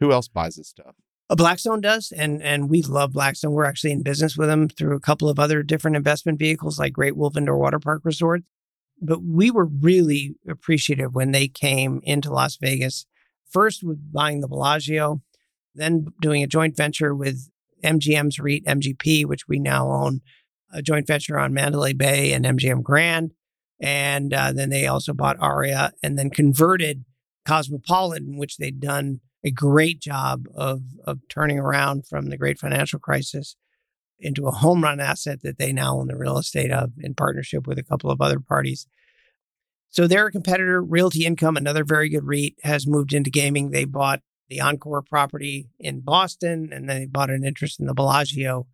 Who else buys this stuff? Uh, Blackstone does, and and we love Blackstone. We're actually in business with them through a couple of other different investment vehicles, like Great Wolf Indoor Water Park Resort. but we were really appreciative when they came into Las Vegas. First with buying the Bellagio, then doing a joint venture with MGM's REIT, MGP, which we now own, a joint venture on Mandalay Bay and MGM Grand. And uh, then they also bought Aria and then converted Cosmopolitan, which they'd done a great job of, of turning around from the great financial crisis into a home run asset that they now own the real estate of in partnership with a couple of other parties. So they're a competitor, Realty Income, another very good REIT, has moved into gaming. They bought the Encore property in Boston and then they bought an interest in the Bellagio.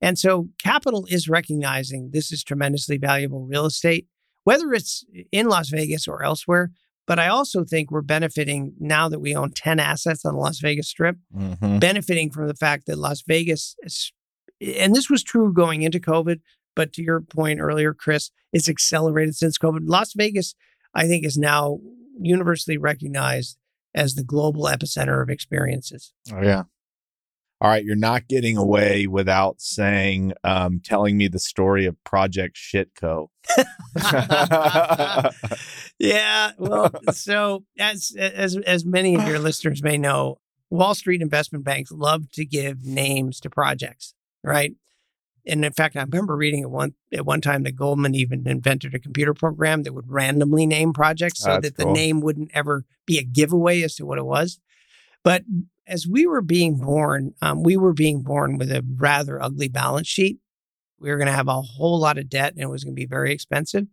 And so capital is recognizing this is tremendously valuable real estate, whether it's in Las Vegas or elsewhere. But I also think we're benefiting now that we own 10 assets on the Las Vegas Strip, mm-hmm. benefiting from the fact that Las Vegas, is, and this was true going into COVID, but to your point earlier, Chris, it's accelerated since COVID. Las Vegas, I think, is now universally recognized as the global epicenter of experiences. Oh, yeah. All right, you're not getting away without saying, um, telling me the story of Project Shitco. yeah, well, so as as as many of your listeners may know, Wall Street investment banks love to give names to projects, right? And in fact, I remember reading at one at one time that Goldman even invented a computer program that would randomly name projects so That's that the name wouldn't ever be a giveaway as to what it was. But as we were being born, um, we were being born with a rather ugly balance sheet. We were going to have a whole lot of debt and it was going to be very expensive.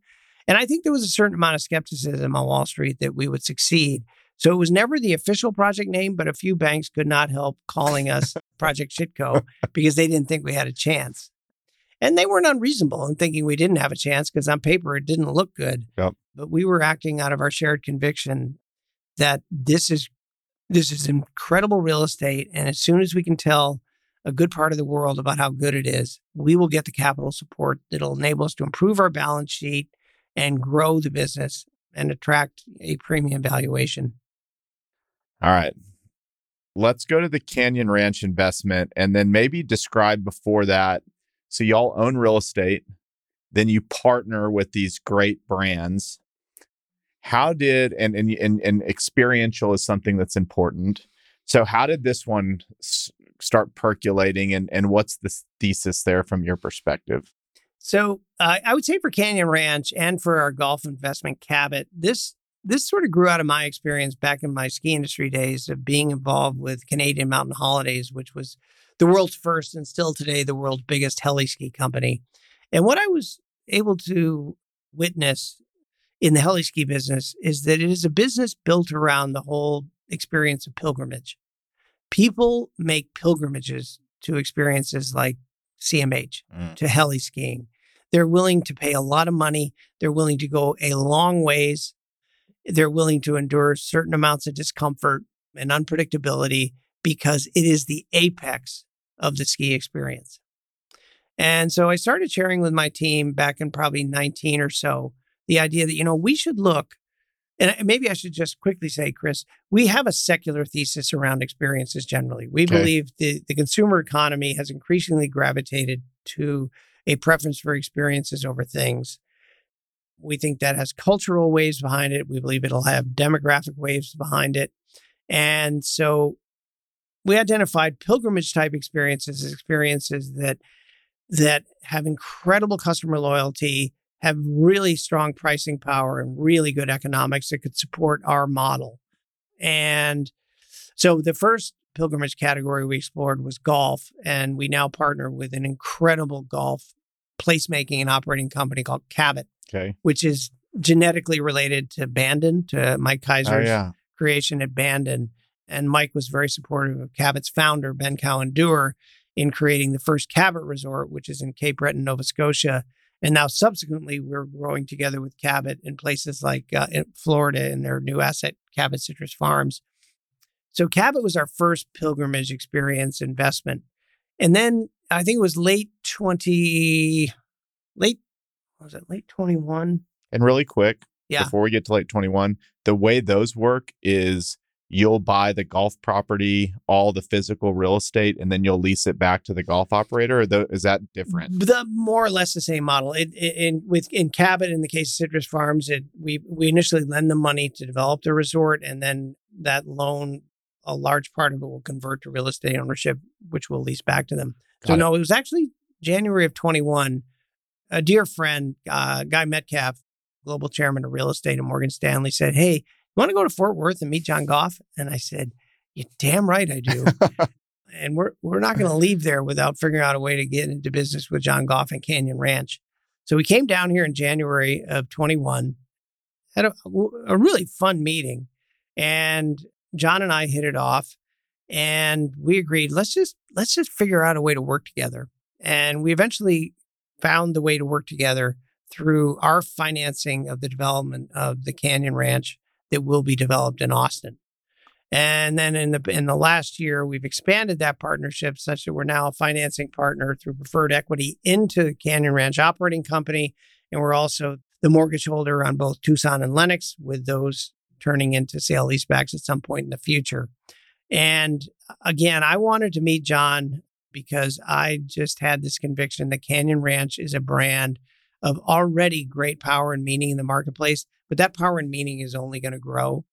And I think there was a certain amount of skepticism on Wall Street that we would succeed. So it was never the official project name, but a few banks could not help calling us Project Shitco because they didn't think we had a chance. And they weren't unreasonable in thinking we didn't have a chance because on paper it didn't look good. Yep. But we were acting out of our shared conviction that this is this is incredible real estate. And as soon as we can tell a good part of the world about how good it is, we will get the capital support that'll enable us to improve our balance sheet and grow the business and attract a premium valuation. All right. Let's go to the Canyon Ranch investment and then maybe describe before that. So, y'all own real estate, then you partner with these great brands how did and and and, and experiential is something that's important. So how did this one s- start percolating, and and what's the thesis there from your perspective? So uh, I would say for Canyon Ranch and for our golf investment Cabot, this this sort of grew out of my experience back in my ski industry days of being involved with Canadian Mountain Holidays, which was the world's first and still today the world's biggest heli ski company. And what I was able to witness in the heli ski business is that it is a business built around the whole experience of pilgrimage. People make pilgrimages to experiences like CMH, mm. to heli skiing. They're willing to pay a lot of money. They're willing to go a long ways. They're willing to endure certain amounts of discomfort and unpredictability because it is the apex of the ski experience. And so I started sharing with my team back in probably 19 or so the idea that, you know, we should look, and maybe I should just quickly say, Chris, we have a secular thesis around experiences generally. We okay. believe the, the consumer economy has increasingly gravitated to a preference for experiences over things. We think that has cultural waves behind it. We believe it'll have demographic waves behind it. And so we identified pilgrimage type experiences as experiences that that have incredible customer loyalty, have really strong pricing power and really good economics that could support our model. And so the first pilgrimage category we explored was golf, and we now partner with an incredible golf placemaking and operating company called Cabot, okay. which is genetically related to Bandon, to Mike oh, Keiser's oh, yeah. creation at Bandon. And Mike was very supportive of Cabot's founder, Ben Cowan Dewar, in creating the first Cabot Resort, which is in Cape Breton, Nova Scotia, and now, subsequently, we're growing together with Cabot in places like uh, in Florida and their new asset, Cabot Citrus Farms. So, Cabot was our first pilgrimage experience investment. And then I think it was late 20, late, was it late 21? And really quick, yeah. before we get to late 21, the way those work is you'll buy the golf property, all the physical real estate, and then you'll lease it back to the golf operator? Is that different? The more or less the same model. It, it, in with in Cabot, in the case of Citrus Farms, it we we initially lend the money to develop the resort, and then that loan, a large part of it will convert to real estate ownership, which we'll lease back to them. Got so it. no, it was actually January of 21. A dear friend, uh, Guy Metcalfe, global chairman of real estate at Morgan Stanley, said, "Hey, want to go to Fort Worth and meet John Goff?" And I said, You're damn right I do." and we're we're not going to leave there without figuring out a way to get into business with John Goff and Canyon Ranch. So we came down here in January of 21, had a, a really fun meeting, and John and I hit it off, and we agreed let's just let's just figure out a way to work together. And we eventually found the way to work together through our financing of the development of the Canyon Ranch that will be developed in Austin. And then in the in the last year, we've expanded that partnership such that we're now a financing partner through preferred equity into the Canyon Ranch Operating Company, and we're also the mortgage holder on both Tucson and Lenox, with those turning into sale leasebacks at some point in the future. And again, I wanted to meet John because I just had this conviction that Canyon Ranch is a brand of already great power and meaning in the marketplace, but that power and meaning is only going to grow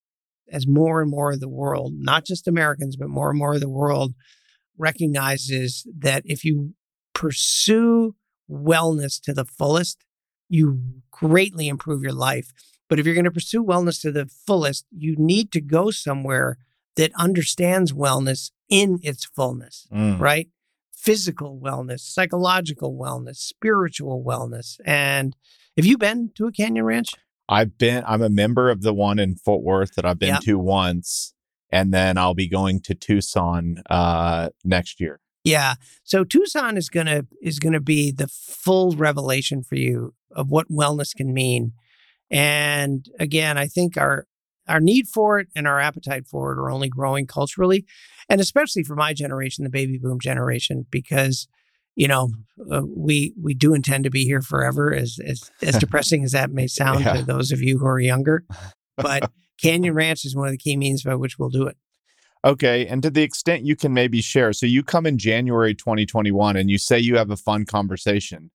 as more and more of the world, not just Americans, but more and more of the world recognizes that if you pursue wellness to the fullest, you greatly improve your life. But if you're going to pursue wellness to the fullest, you need to go somewhere that understands wellness in its fullness, Mm. right? Physical wellness, psychological wellness, spiritual wellness. And have you been to a canyon ranch? I've been, I'm a member of the one in Fort Worth that I've been Yep. to once. And then I'll be going to Tucson uh, next year. Yeah. So Tucson is gonna is gonna be the full revelation for you of what wellness can mean. And again, I think our our need for it and our appetite for it are only growing culturally, and especially for my generation, the baby boom generation, because you know uh, we we do intend to be here forever. As as, as depressing as that may sound Yeah. to those of you who are younger, but Canyon Ranch is one of the key means by which we'll do it. Okay. And to the extent you can maybe share. So you come in January 2021 and you say you have a fun conversation.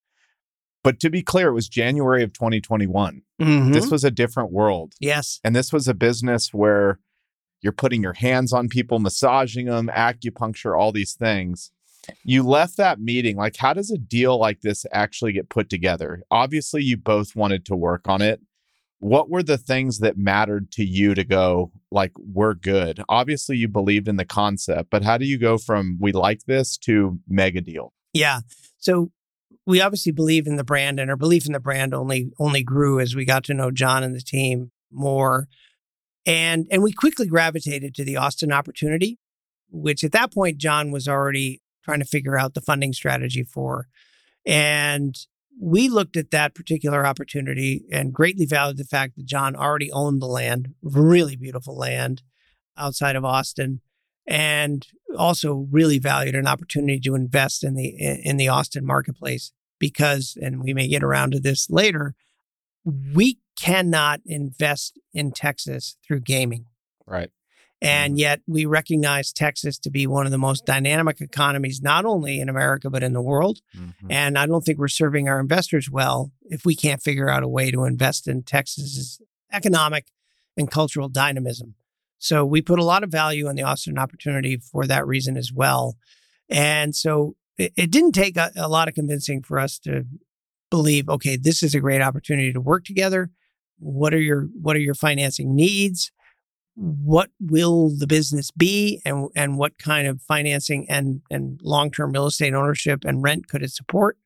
But to be clear, it was January of 2021. Mhm. This was a different world. yes. And this was a business where you're putting your hands on people, massaging them, acupuncture, all these things. You left that meeting. Like, how does a deal like this actually get put together? Obviously, you both wanted to work on it. What were the things that mattered to you to go, like, we're good? Obviously, you believed in the concept, but how do you go from we like this to mega deal? Yeah. So we obviously believe in the brand and our belief in the brand only only grew as we got to know John and the team more. And and we quickly gravitated to the Austin opportunity, which at that point John was already trying to figure out the funding strategy for. And we looked at that particular opportunity and greatly valued the fact that John already owned the land, really beautiful land outside of Austin and also really valued an opportunity to invest in the in the Austin marketplace because and we may get around to this later we cannot invest in Texas through gaming Right. and yet we recognize Texas to be one of the most dynamic economies not only in America but in the world Mhm. and I don't think we're serving our investors well if we can't figure out a way to invest in Texas's economic and cultural dynamism. So we put a lot of value on the Austin opportunity for that reason as well. And so it, it didn't take a, a lot of convincing for us to believe, okay, this is a great opportunity to work together. What are your what are your financing needs? What will the business be and and what kind of financing and and long-term real estate ownership and rent could it support?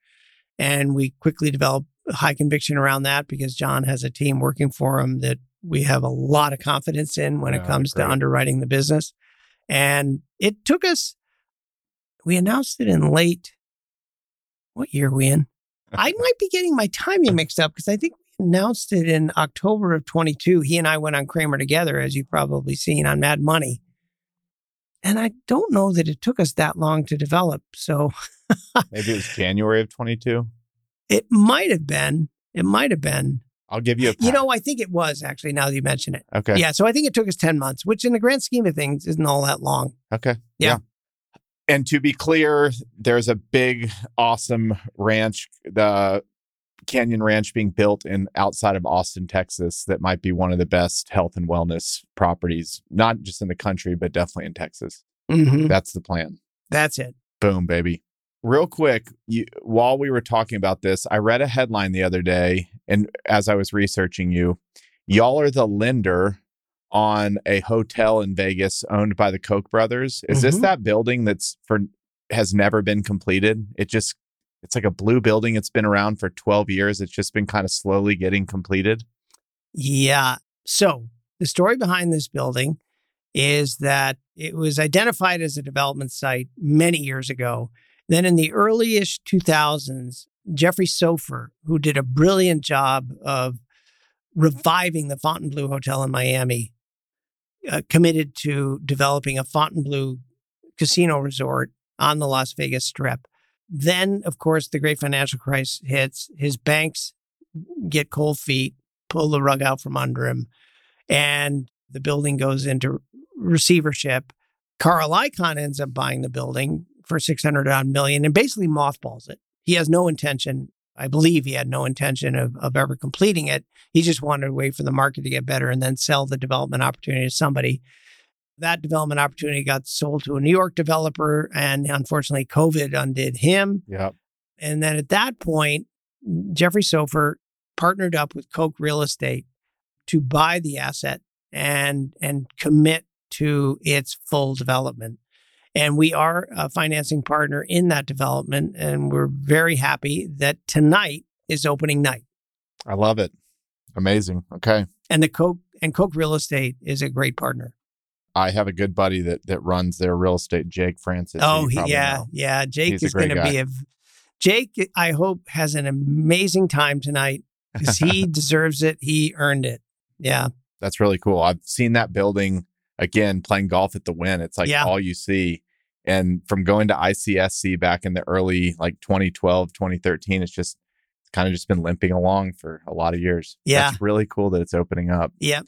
And we quickly developed high conviction around that because John has a team working for him that we have a lot of confidence in when it ah, comes great. to underwriting the business. And it took us, we announced it in late, what year are we in? I might be getting my timing mixed up because I think announced it in October of 22. He and I went on Cramer together, as you've probably seen on Mad Money. And I don't know that it took us that long to develop. So Maybe it was January of 22. it might have been, it might have been. I'll give you a. You know, I think it was actually. Now that you mention it, Okay. yeah. So I think it took us ten months, which in the grand scheme of things isn't all that long. Okay. Yeah. And to be clear, there's a big, awesome ranch, the Canyon Ranch being built in outside of Austin, Texas, that might be one of the best health and wellness properties, not just in the country, but definitely in Texas. Mhm. That's the plan. That's it. Boom, baby. Real quick, you, while we were talking about this, I read a headline the other day, and as I was researching you, y'all are the lender on a hotel in Vegas owned by the Koch brothers. Is this Mhm. that building that's for has never been completed? It just it's like a blue building. It's been around for 12 years. It's just been kind of slowly getting completed. Yeah. So the story behind this building is that it was identified as a development site many years ago. Then in the early-ish 2000s, Jeffrey Soffer, who did a brilliant job of reviving the Fontainebleau Hotel in Miami, uh, committed to developing a Fontainebleau casino resort on the Las Vegas Strip. Then, of course, the great financial crisis hits. His banks get cold feet, pull the rug out from under him, and the building goes into receivership. Carl Icahn ends up buying the building for 600 odd million and basically mothballs it. He has no intention, I believe he had no intention of, of ever completing it. He just wanted to wait for the market to get better and then sell the development opportunity to somebody. That development opportunity got sold to a New York developer, and unfortunately, COVID undid him. Yep. And then at that point, Jeffrey Soffer partnered up with Koch Real Estate to buy the asset and and commit to its full development. And we are a financing partner in that development, and we're very happy that tonight is opening night. I love it. Amazing. Okay. And the Koch and Koch Real Estate is a great partner. I have a good buddy that that runs their real estate, Jake Francis. oh, yeah, know. yeah. Jake He's is going to be a Jake. I hope has an amazing time tonight because he deserves it. He earned it. Yeah. That's really cool. I've seen that building again playing golf at the Wynn. It's like Yeah. all you see. And from going to ICSC back in the early like 2012, 2013, it's just it's kind of just been limping along for a lot of years. Yeah. That's really cool that it's opening up. Yeah.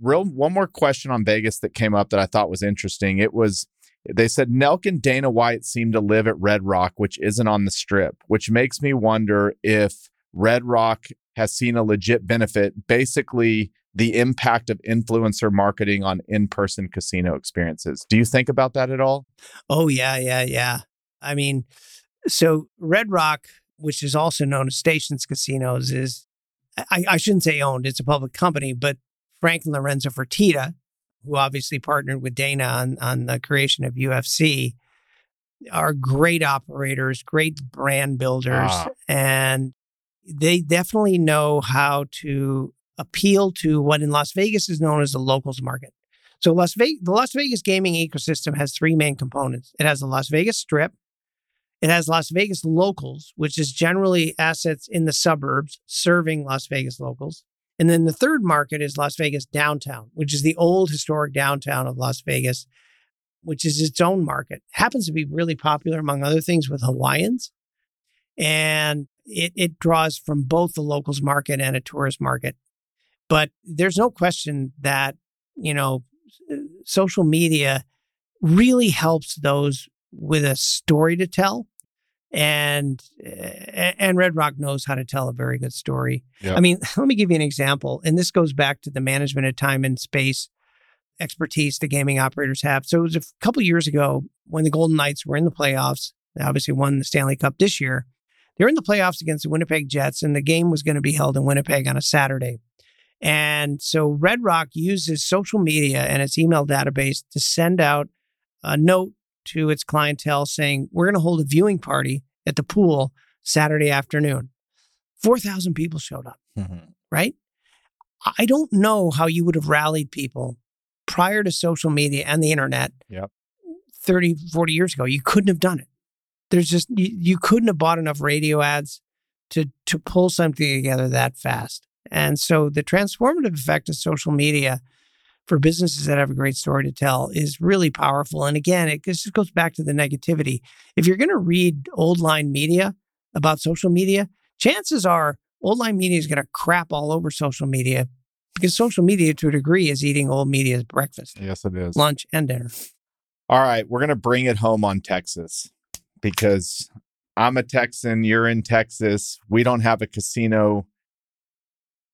Real one more question on Vegas that came up that I thought was interesting. It was they said Nelk and Dana White seem to live at Red Rock, which isn't on the strip, which makes me wonder if Red Rock has seen a legit benefit, basically the impact of influencer marketing on in-person casino experiences. Do you think about that at all? Oh, yeah, yeah, yeah. I mean, so Red Rock, which is also known as Stations Casinos, is, I, I shouldn't say owned, it's a public company, but Frank and Lorenzo Fertitta, who obviously partnered with Dana on, on the creation of UFC, are great operators, great brand builders, Ah. and they definitely know how to appeal to what in Las Vegas is known as the locals market. So Las Vegas, the Las Vegas gaming ecosystem has three main components. It has the Las Vegas Strip. It has Las Vegas locals, which is generally assets in the suburbs serving Las Vegas locals. And then the third market is Las Vegas downtown, which is the old historic downtown of Las Vegas, which is its own market. Happens to be really popular, among other things, with Hawaiians. And it, it draws from both the locals market and a tourist market. But there's no question that, you know, social media really helps those with a story to tell. And eh, and Red Rock knows how to tell a very good story. Yeah. I mean, let me give you an example. And this goes back to the management of time and space expertise the gaming operators have. So it was a couple years ago when the Golden Knights were in the playoffs. They obviously won the Stanley Cup this year. They were in the playoffs against the Winnipeg Jets, and the game was going to be held in Winnipeg on a Saturday. And so Red Rock uses social media and its email database to send out a note to its clientele saying, We're going to hold a viewing party at the pool Saturday afternoon. 4,000 people showed up, mm-hmm. right? I don't know how you would have rallied people prior to social media and the internet Yep. 30, 40 years ago. You couldn't have done it. There's just, you, you couldn't have bought enough radio ads to, to pull something together that fast. And so the transformative effect of social media for businesses that have a great story to tell is really powerful. And again, it just goes back to the negativity. If you're going to read old line media about social media, chances are old line media is going to crap all over social media because social media, to a degree, is eating old media's breakfast, Yes, it is. lunch, and dinner. All right, we're gonna bring it home on Texas because I'm a Texan. You're in Texas. We don't have a casino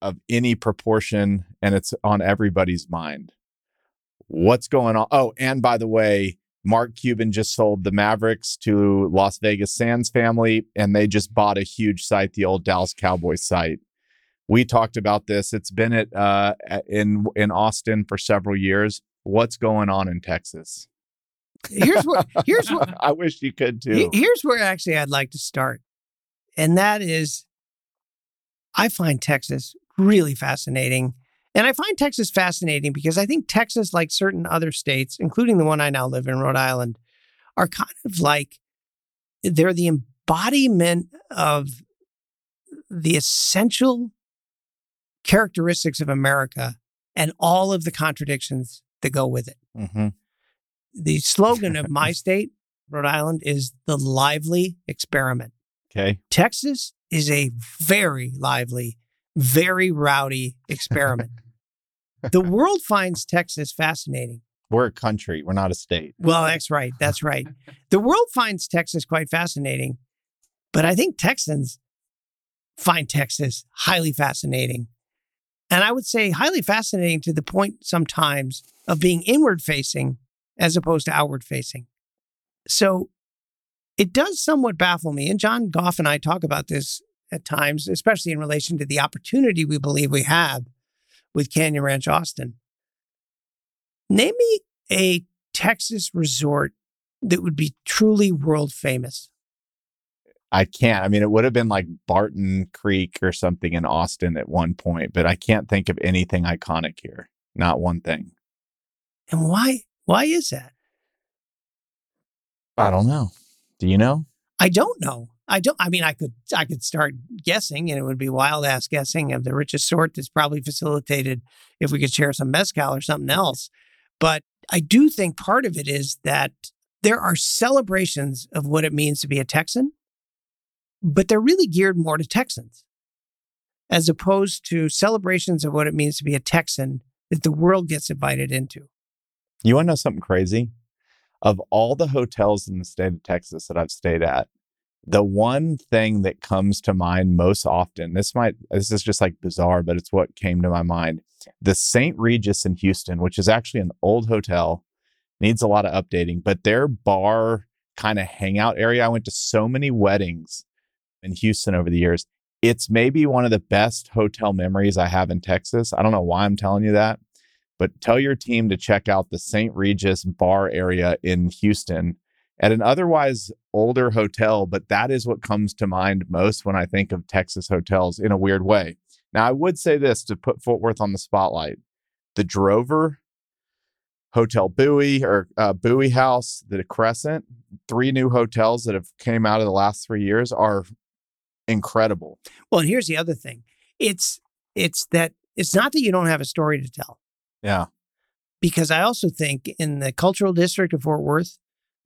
of any proportion, and it's on everybody's mind. What's going on? Oh, and by the way, Mark Cuban just sold the Mavericks to Las Vegas Sands family, and they just bought a huge site, the old Dallas Cowboys site. We talked about this. It's been at uh, in in Austin for several years. What's going on in Texas? Here's what here's what I wish you could too. here's where actually I'd like to start, and that is, I find Texas really fascinating, and I find Texas fascinating because I think Texas, like certain other states, including the one I now live in, Rhode Island, are kind of like they're the embodiment of the essential characteristics of America and all of the contradictions that go with it. hmm The slogan of my state, Rhode Island, is the lively experiment. Okay. Texas is a very lively, very rowdy experiment. the world finds Texas fascinating. We're a country. We're not a state. Well, that's right. That's right. The world finds Texas quite fascinating, but I think Texans find Texas highly fascinating. And I would say highly fascinating to the point sometimes of being inward facing as opposed to outward facing. So it does somewhat baffle me. And John Goff and I talk about this at times, especially in relation to the opportunity we believe we have with Canyon Ranch Austin. Name me a Texas resort that would be truly world famous. I can't. I mean, it would have been like Barton Creek or something in Austin at one point, but I can't think of anything iconic here. Not one thing. And why why is that? I don't know. Do you know? I don't know. I don't I mean I could I could start guessing and it would be wild ass guessing of the richest sort that's probably facilitated if we could share some mezcal or something else. But I do think part of it is that there are celebrations of what it means to be a Texan, but they're really geared more to Texans as opposed to celebrations of what it means to be a Texan that the world gets invited into. You want to know something crazy? Of all the hotels in the state of Texas that I've stayed at, the one thing that comes to mind most often, this might, this is just like bizarre, but it's what came to my mind. The St. Regis in Houston, which is actually an old hotel, needs a lot of updating, but their bar kind of hangout area, I went to so many weddings in Houston over the years. It's maybe one of the best hotel memories I have in Texas. I don't know why I'm telling you that but tell your team to check out the St. Regis bar area in Houston at an otherwise older hotel, but that is what comes to mind most when I think of Texas hotels in a weird way. Now, I would say this to put Fort Worth on the spotlight the Drover, Hotel Bowie or uh, Bowie House, the Crescent, three new hotels that have came out of the last three years are incredible. Well, and here's the other thing. It's it's that it's not that you don't have a story to tell. Yeah. because I also think in the cultural district of Fort Worth,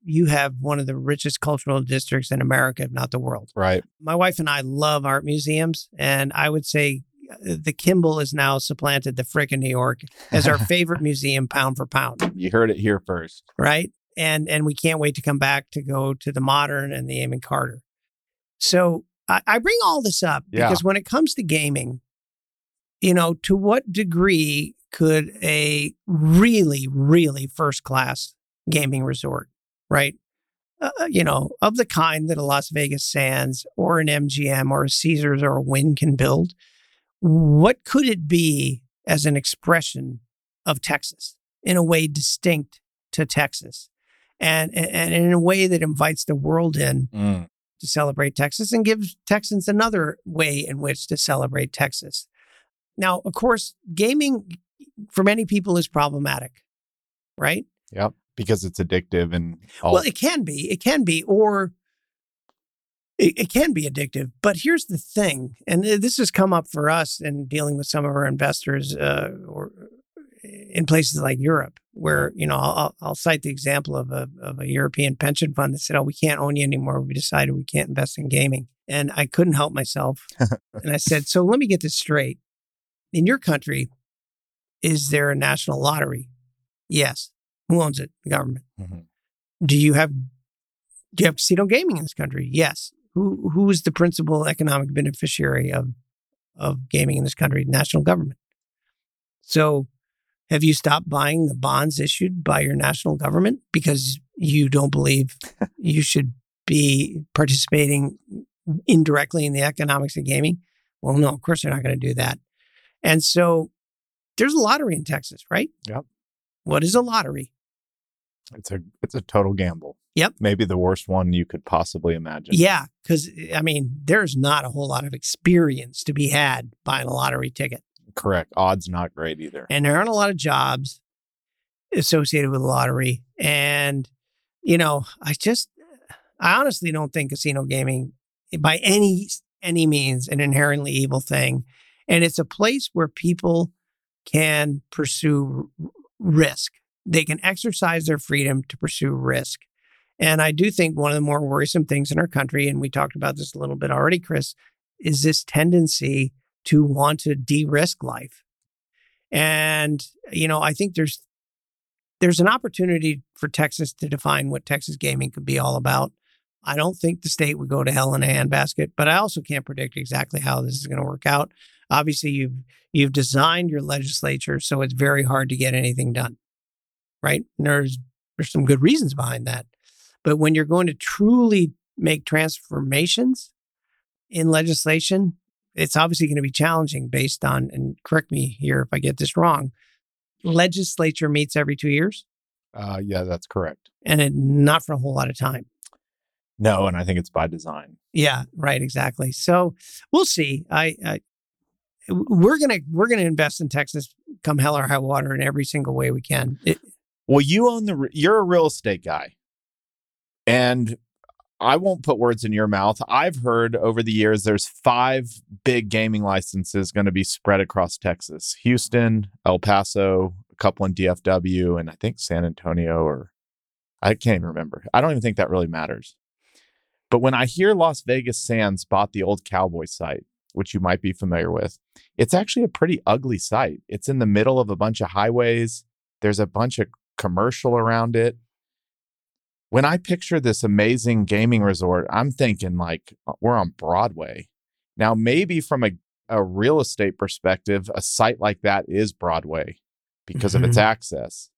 you have one of the richest cultural districts in America, if not the world. Right. My wife and I love art museums, and I would say uh, the Kimbell has now supplanted the Frick in New York as our favorite museum, pound for pound. You heard it here first. right? And and we can't wait to come back to go to the modern and the Amon Carter. So I, I bring all this up Yeah. because when it comes to gaming, you know, to what degree could a really, really first class gaming resort, right? Uh, you know, of the kind that a Las Vegas Sands or an MGM or a Caesars or a Wynn can build, what could it be as an expression of Texas in a way distinct to Texas? And, and, and in a way that invites the world in Mm. to celebrate Texas and gives Texans another way in which to celebrate Texas. Now, of course, gaming for many people is problematic, right? Yep. Because it's addictive and all. Well, it can be, it can be, or it, it can be addictive. But here's the thing, and this has come up for us in dealing with some of our investors uh, or in places like Europe, where you know I'll, I'll cite the example of a, of a European pension fund that said, "Oh, we can't own you anymore. We decided we can't invest in gaming," and I couldn't help myself, and I said, "So let me get this straight. In your country, is there a national lottery? Yes. Who owns it? The government. Mhm. Do you have do you have casino gaming in this country? Yes. Who who is the principal economic beneficiary of of gaming in this country? National government. So have you stopped buying the bonds issued by your national government because you don't believe you should be participating indirectly in the economics of gaming? Well, no, of course they're not going to do that. And so there's a lottery in Texas, right? Yep. What is a lottery? It's a it's a total gamble. Yep. Maybe the worst one you could possibly imagine. Yeah, because I mean, there's not a whole lot of experience to be had buying a lottery ticket. Correct. Odds not great either. and there aren't a lot of jobs associated with the lottery. And, you know, I just, I honestly don't think casino gaming eh, by any, any means an inherently evil thing. And it's a place where people can pursue r- risk. They can exercise their freedom to pursue risk. And I do think one of the more worrisome things in our country, and we talked about this a little bit already, Chris, is this tendency to want to de-risk life. And you know, I think there's there's an opportunity for Texas to define what Texas gaming could be all about. I don't think the state would go to hell in a handbasket, but I also can't predict exactly how this is going to work out. Obviously, you've you've designed your legislature so it's very hard to get anything done. Right? And there's there's some good reasons behind that. But when you're going to truly make transformations in legislation, it's obviously going to be challenging based on, and correct me here if I get this wrong, legislature meets every two years Uh, yeah, that's correct. and it, not for a whole lot of time. No, and I think it's by design. Yeah, right, exactly. So we'll see. I, I we're gonna we're gonna invest in Texas, come hell or high water, in every single way we can. It, Well, you own the you're a real estate guy, and I won't put words in your mouth. I've heard over the years there's five big gaming licenses going to be spread across Texas: Houston, El Paso, a couple in DFW, and I think San Antonio. Or I can't even remember. I don't even think that really matters. But when I hear Las Vegas Sands bought the old Cowboy site, which you might be familiar with, it's actually a pretty ugly site. It's in the middle of a bunch of highways. There's a bunch of commercial around it. When I picture this amazing gaming resort, I'm thinking like uh, we're on Broadway. Now, maybe from a, a real estate perspective, a site like that is Broadway because of its access.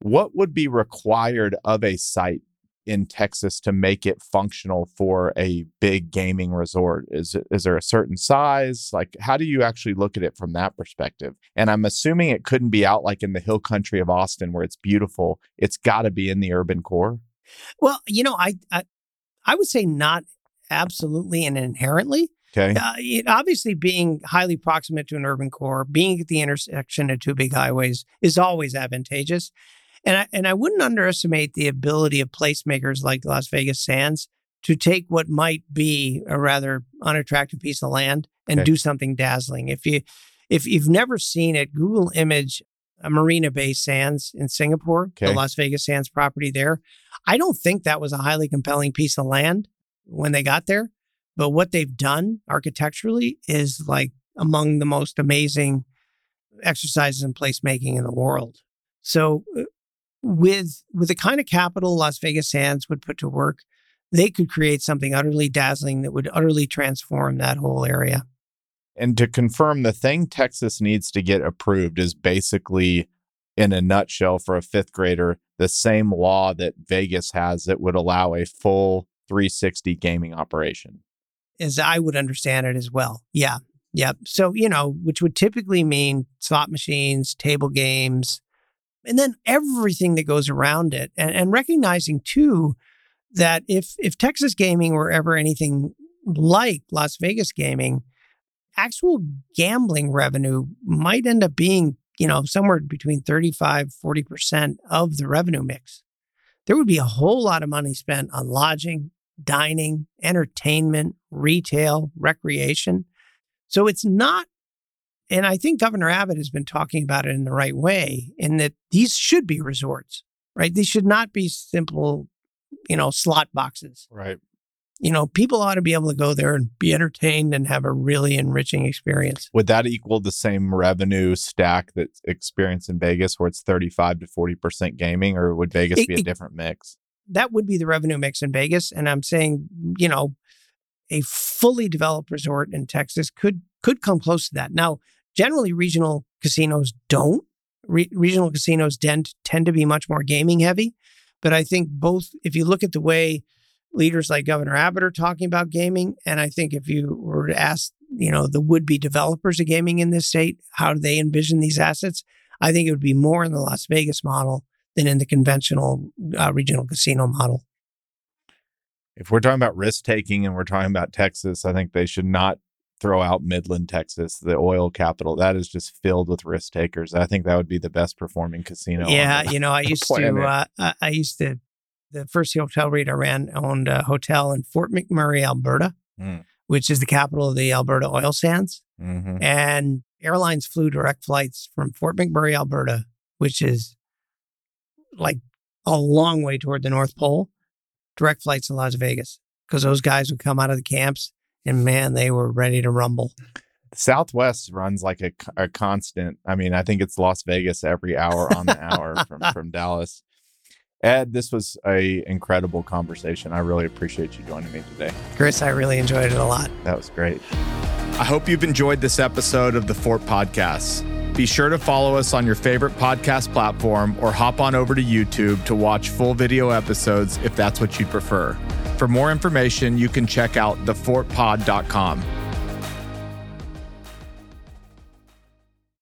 What would be required of a site in Texas to make it functional for a big gaming resort? Is is there a certain size? Like, how do you actually look at it from that perspective? And I'm assuming it couldn't be out like in the hill country of Austin where it's beautiful. It's got to be in the urban core. well, you know, I, I I would say not absolutely and inherently. Okay. Uh, it, obviously, being highly proximate to an urban core, being at the intersection of two big highways is always advantageous. And I, and I wouldn't underestimate the ability of placemakers like Las Vegas Sands to take what might be a rather unattractive piece of land and Okay. do something dazzling. If you if you've never seen it, Google image a Marina Bay Sands in Singapore, the Las Vegas Sands property there. I don't think that was a highly compelling piece of land when they got there. But what they've done architecturally is like among the most amazing exercises in placemaking in the world. So, uh, with with the kind of capital Las Vegas Sands would put to work, they could create something utterly dazzling that would utterly transform that whole area. And to confirm, the thing Texas needs to get approved is basically, in a nutshell, for a fifth grader, the same law that Vegas has that would allow a full 360 gaming operation. as I would understand it as well. Yeah. Yep. So, you know, which would typically mean slot machines, table games, and then everything that goes around it. And, and recognizing too that if if Texas gaming were ever anything like Las Vegas gaming, actual gambling revenue might end up being, you know, somewhere between 35, 40% of the revenue mix. There would be a whole lot of money spent on lodging, dining, entertainment, retail, recreation. So it's not and I think Governor Abbott has been talking about it in the right way, in that these should be resorts, right? These should not be simple, you know, slot boxes. Right. You know, people ought to be able to go there and be entertained and have a really enriching experience. Would that equal the same revenue stack that's experienced in Vegas, where it's 35 to 40% gaming, or would Vegas It- be a different mix? That would be the revenue mix in Vegas. And I'm saying, you know, a fully developed resort in Texas could could come close to that. Now, generally, regional casinos don't. Re- regional casinos tend tend to be much more gaming heavy, but I think both. If you look at the way leaders like Governor Abbott are talking about gaming, and I think if you were to ask, you know, the would be developers of gaming in this state, how do they envision these assets? I think it would be more in the Las Vegas model than in the conventional uh, regional casino model. If we're talking about risk taking and we're talking about Texas, I think they should not throw out Midland, Texas, the oil capital. That is just filled with risk takers. I think that would be the best performing casino. yeah, the- you know, I used to, uh, I- used to, the first hotel REIT I ran owned a hotel in Fort McMurray, Alberta, Mm. which is the capital of the Alberta oil sands. Mhm. And airlines flew direct flights from Fort McMurray, Alberta, which is like a long way toward the North Pole, direct flights to Las Vegas because those guys would come out of the camps and man, they were ready to rumble. Southwest runs like a, a constant. I mean, I think it's Las Vegas every hour on the hour from, from Dallas. Ed, this was a incredible conversation. I really appreciate you joining me today. Chris, I really enjoyed it a lot. That was great. I hope you've enjoyed this episode of the Fort Podcast. Be sure to follow us on your favorite podcast platform or hop on over to YouTube to watch full video episodes if that's what you'd prefer. For more information, you can check out thefortpod.com.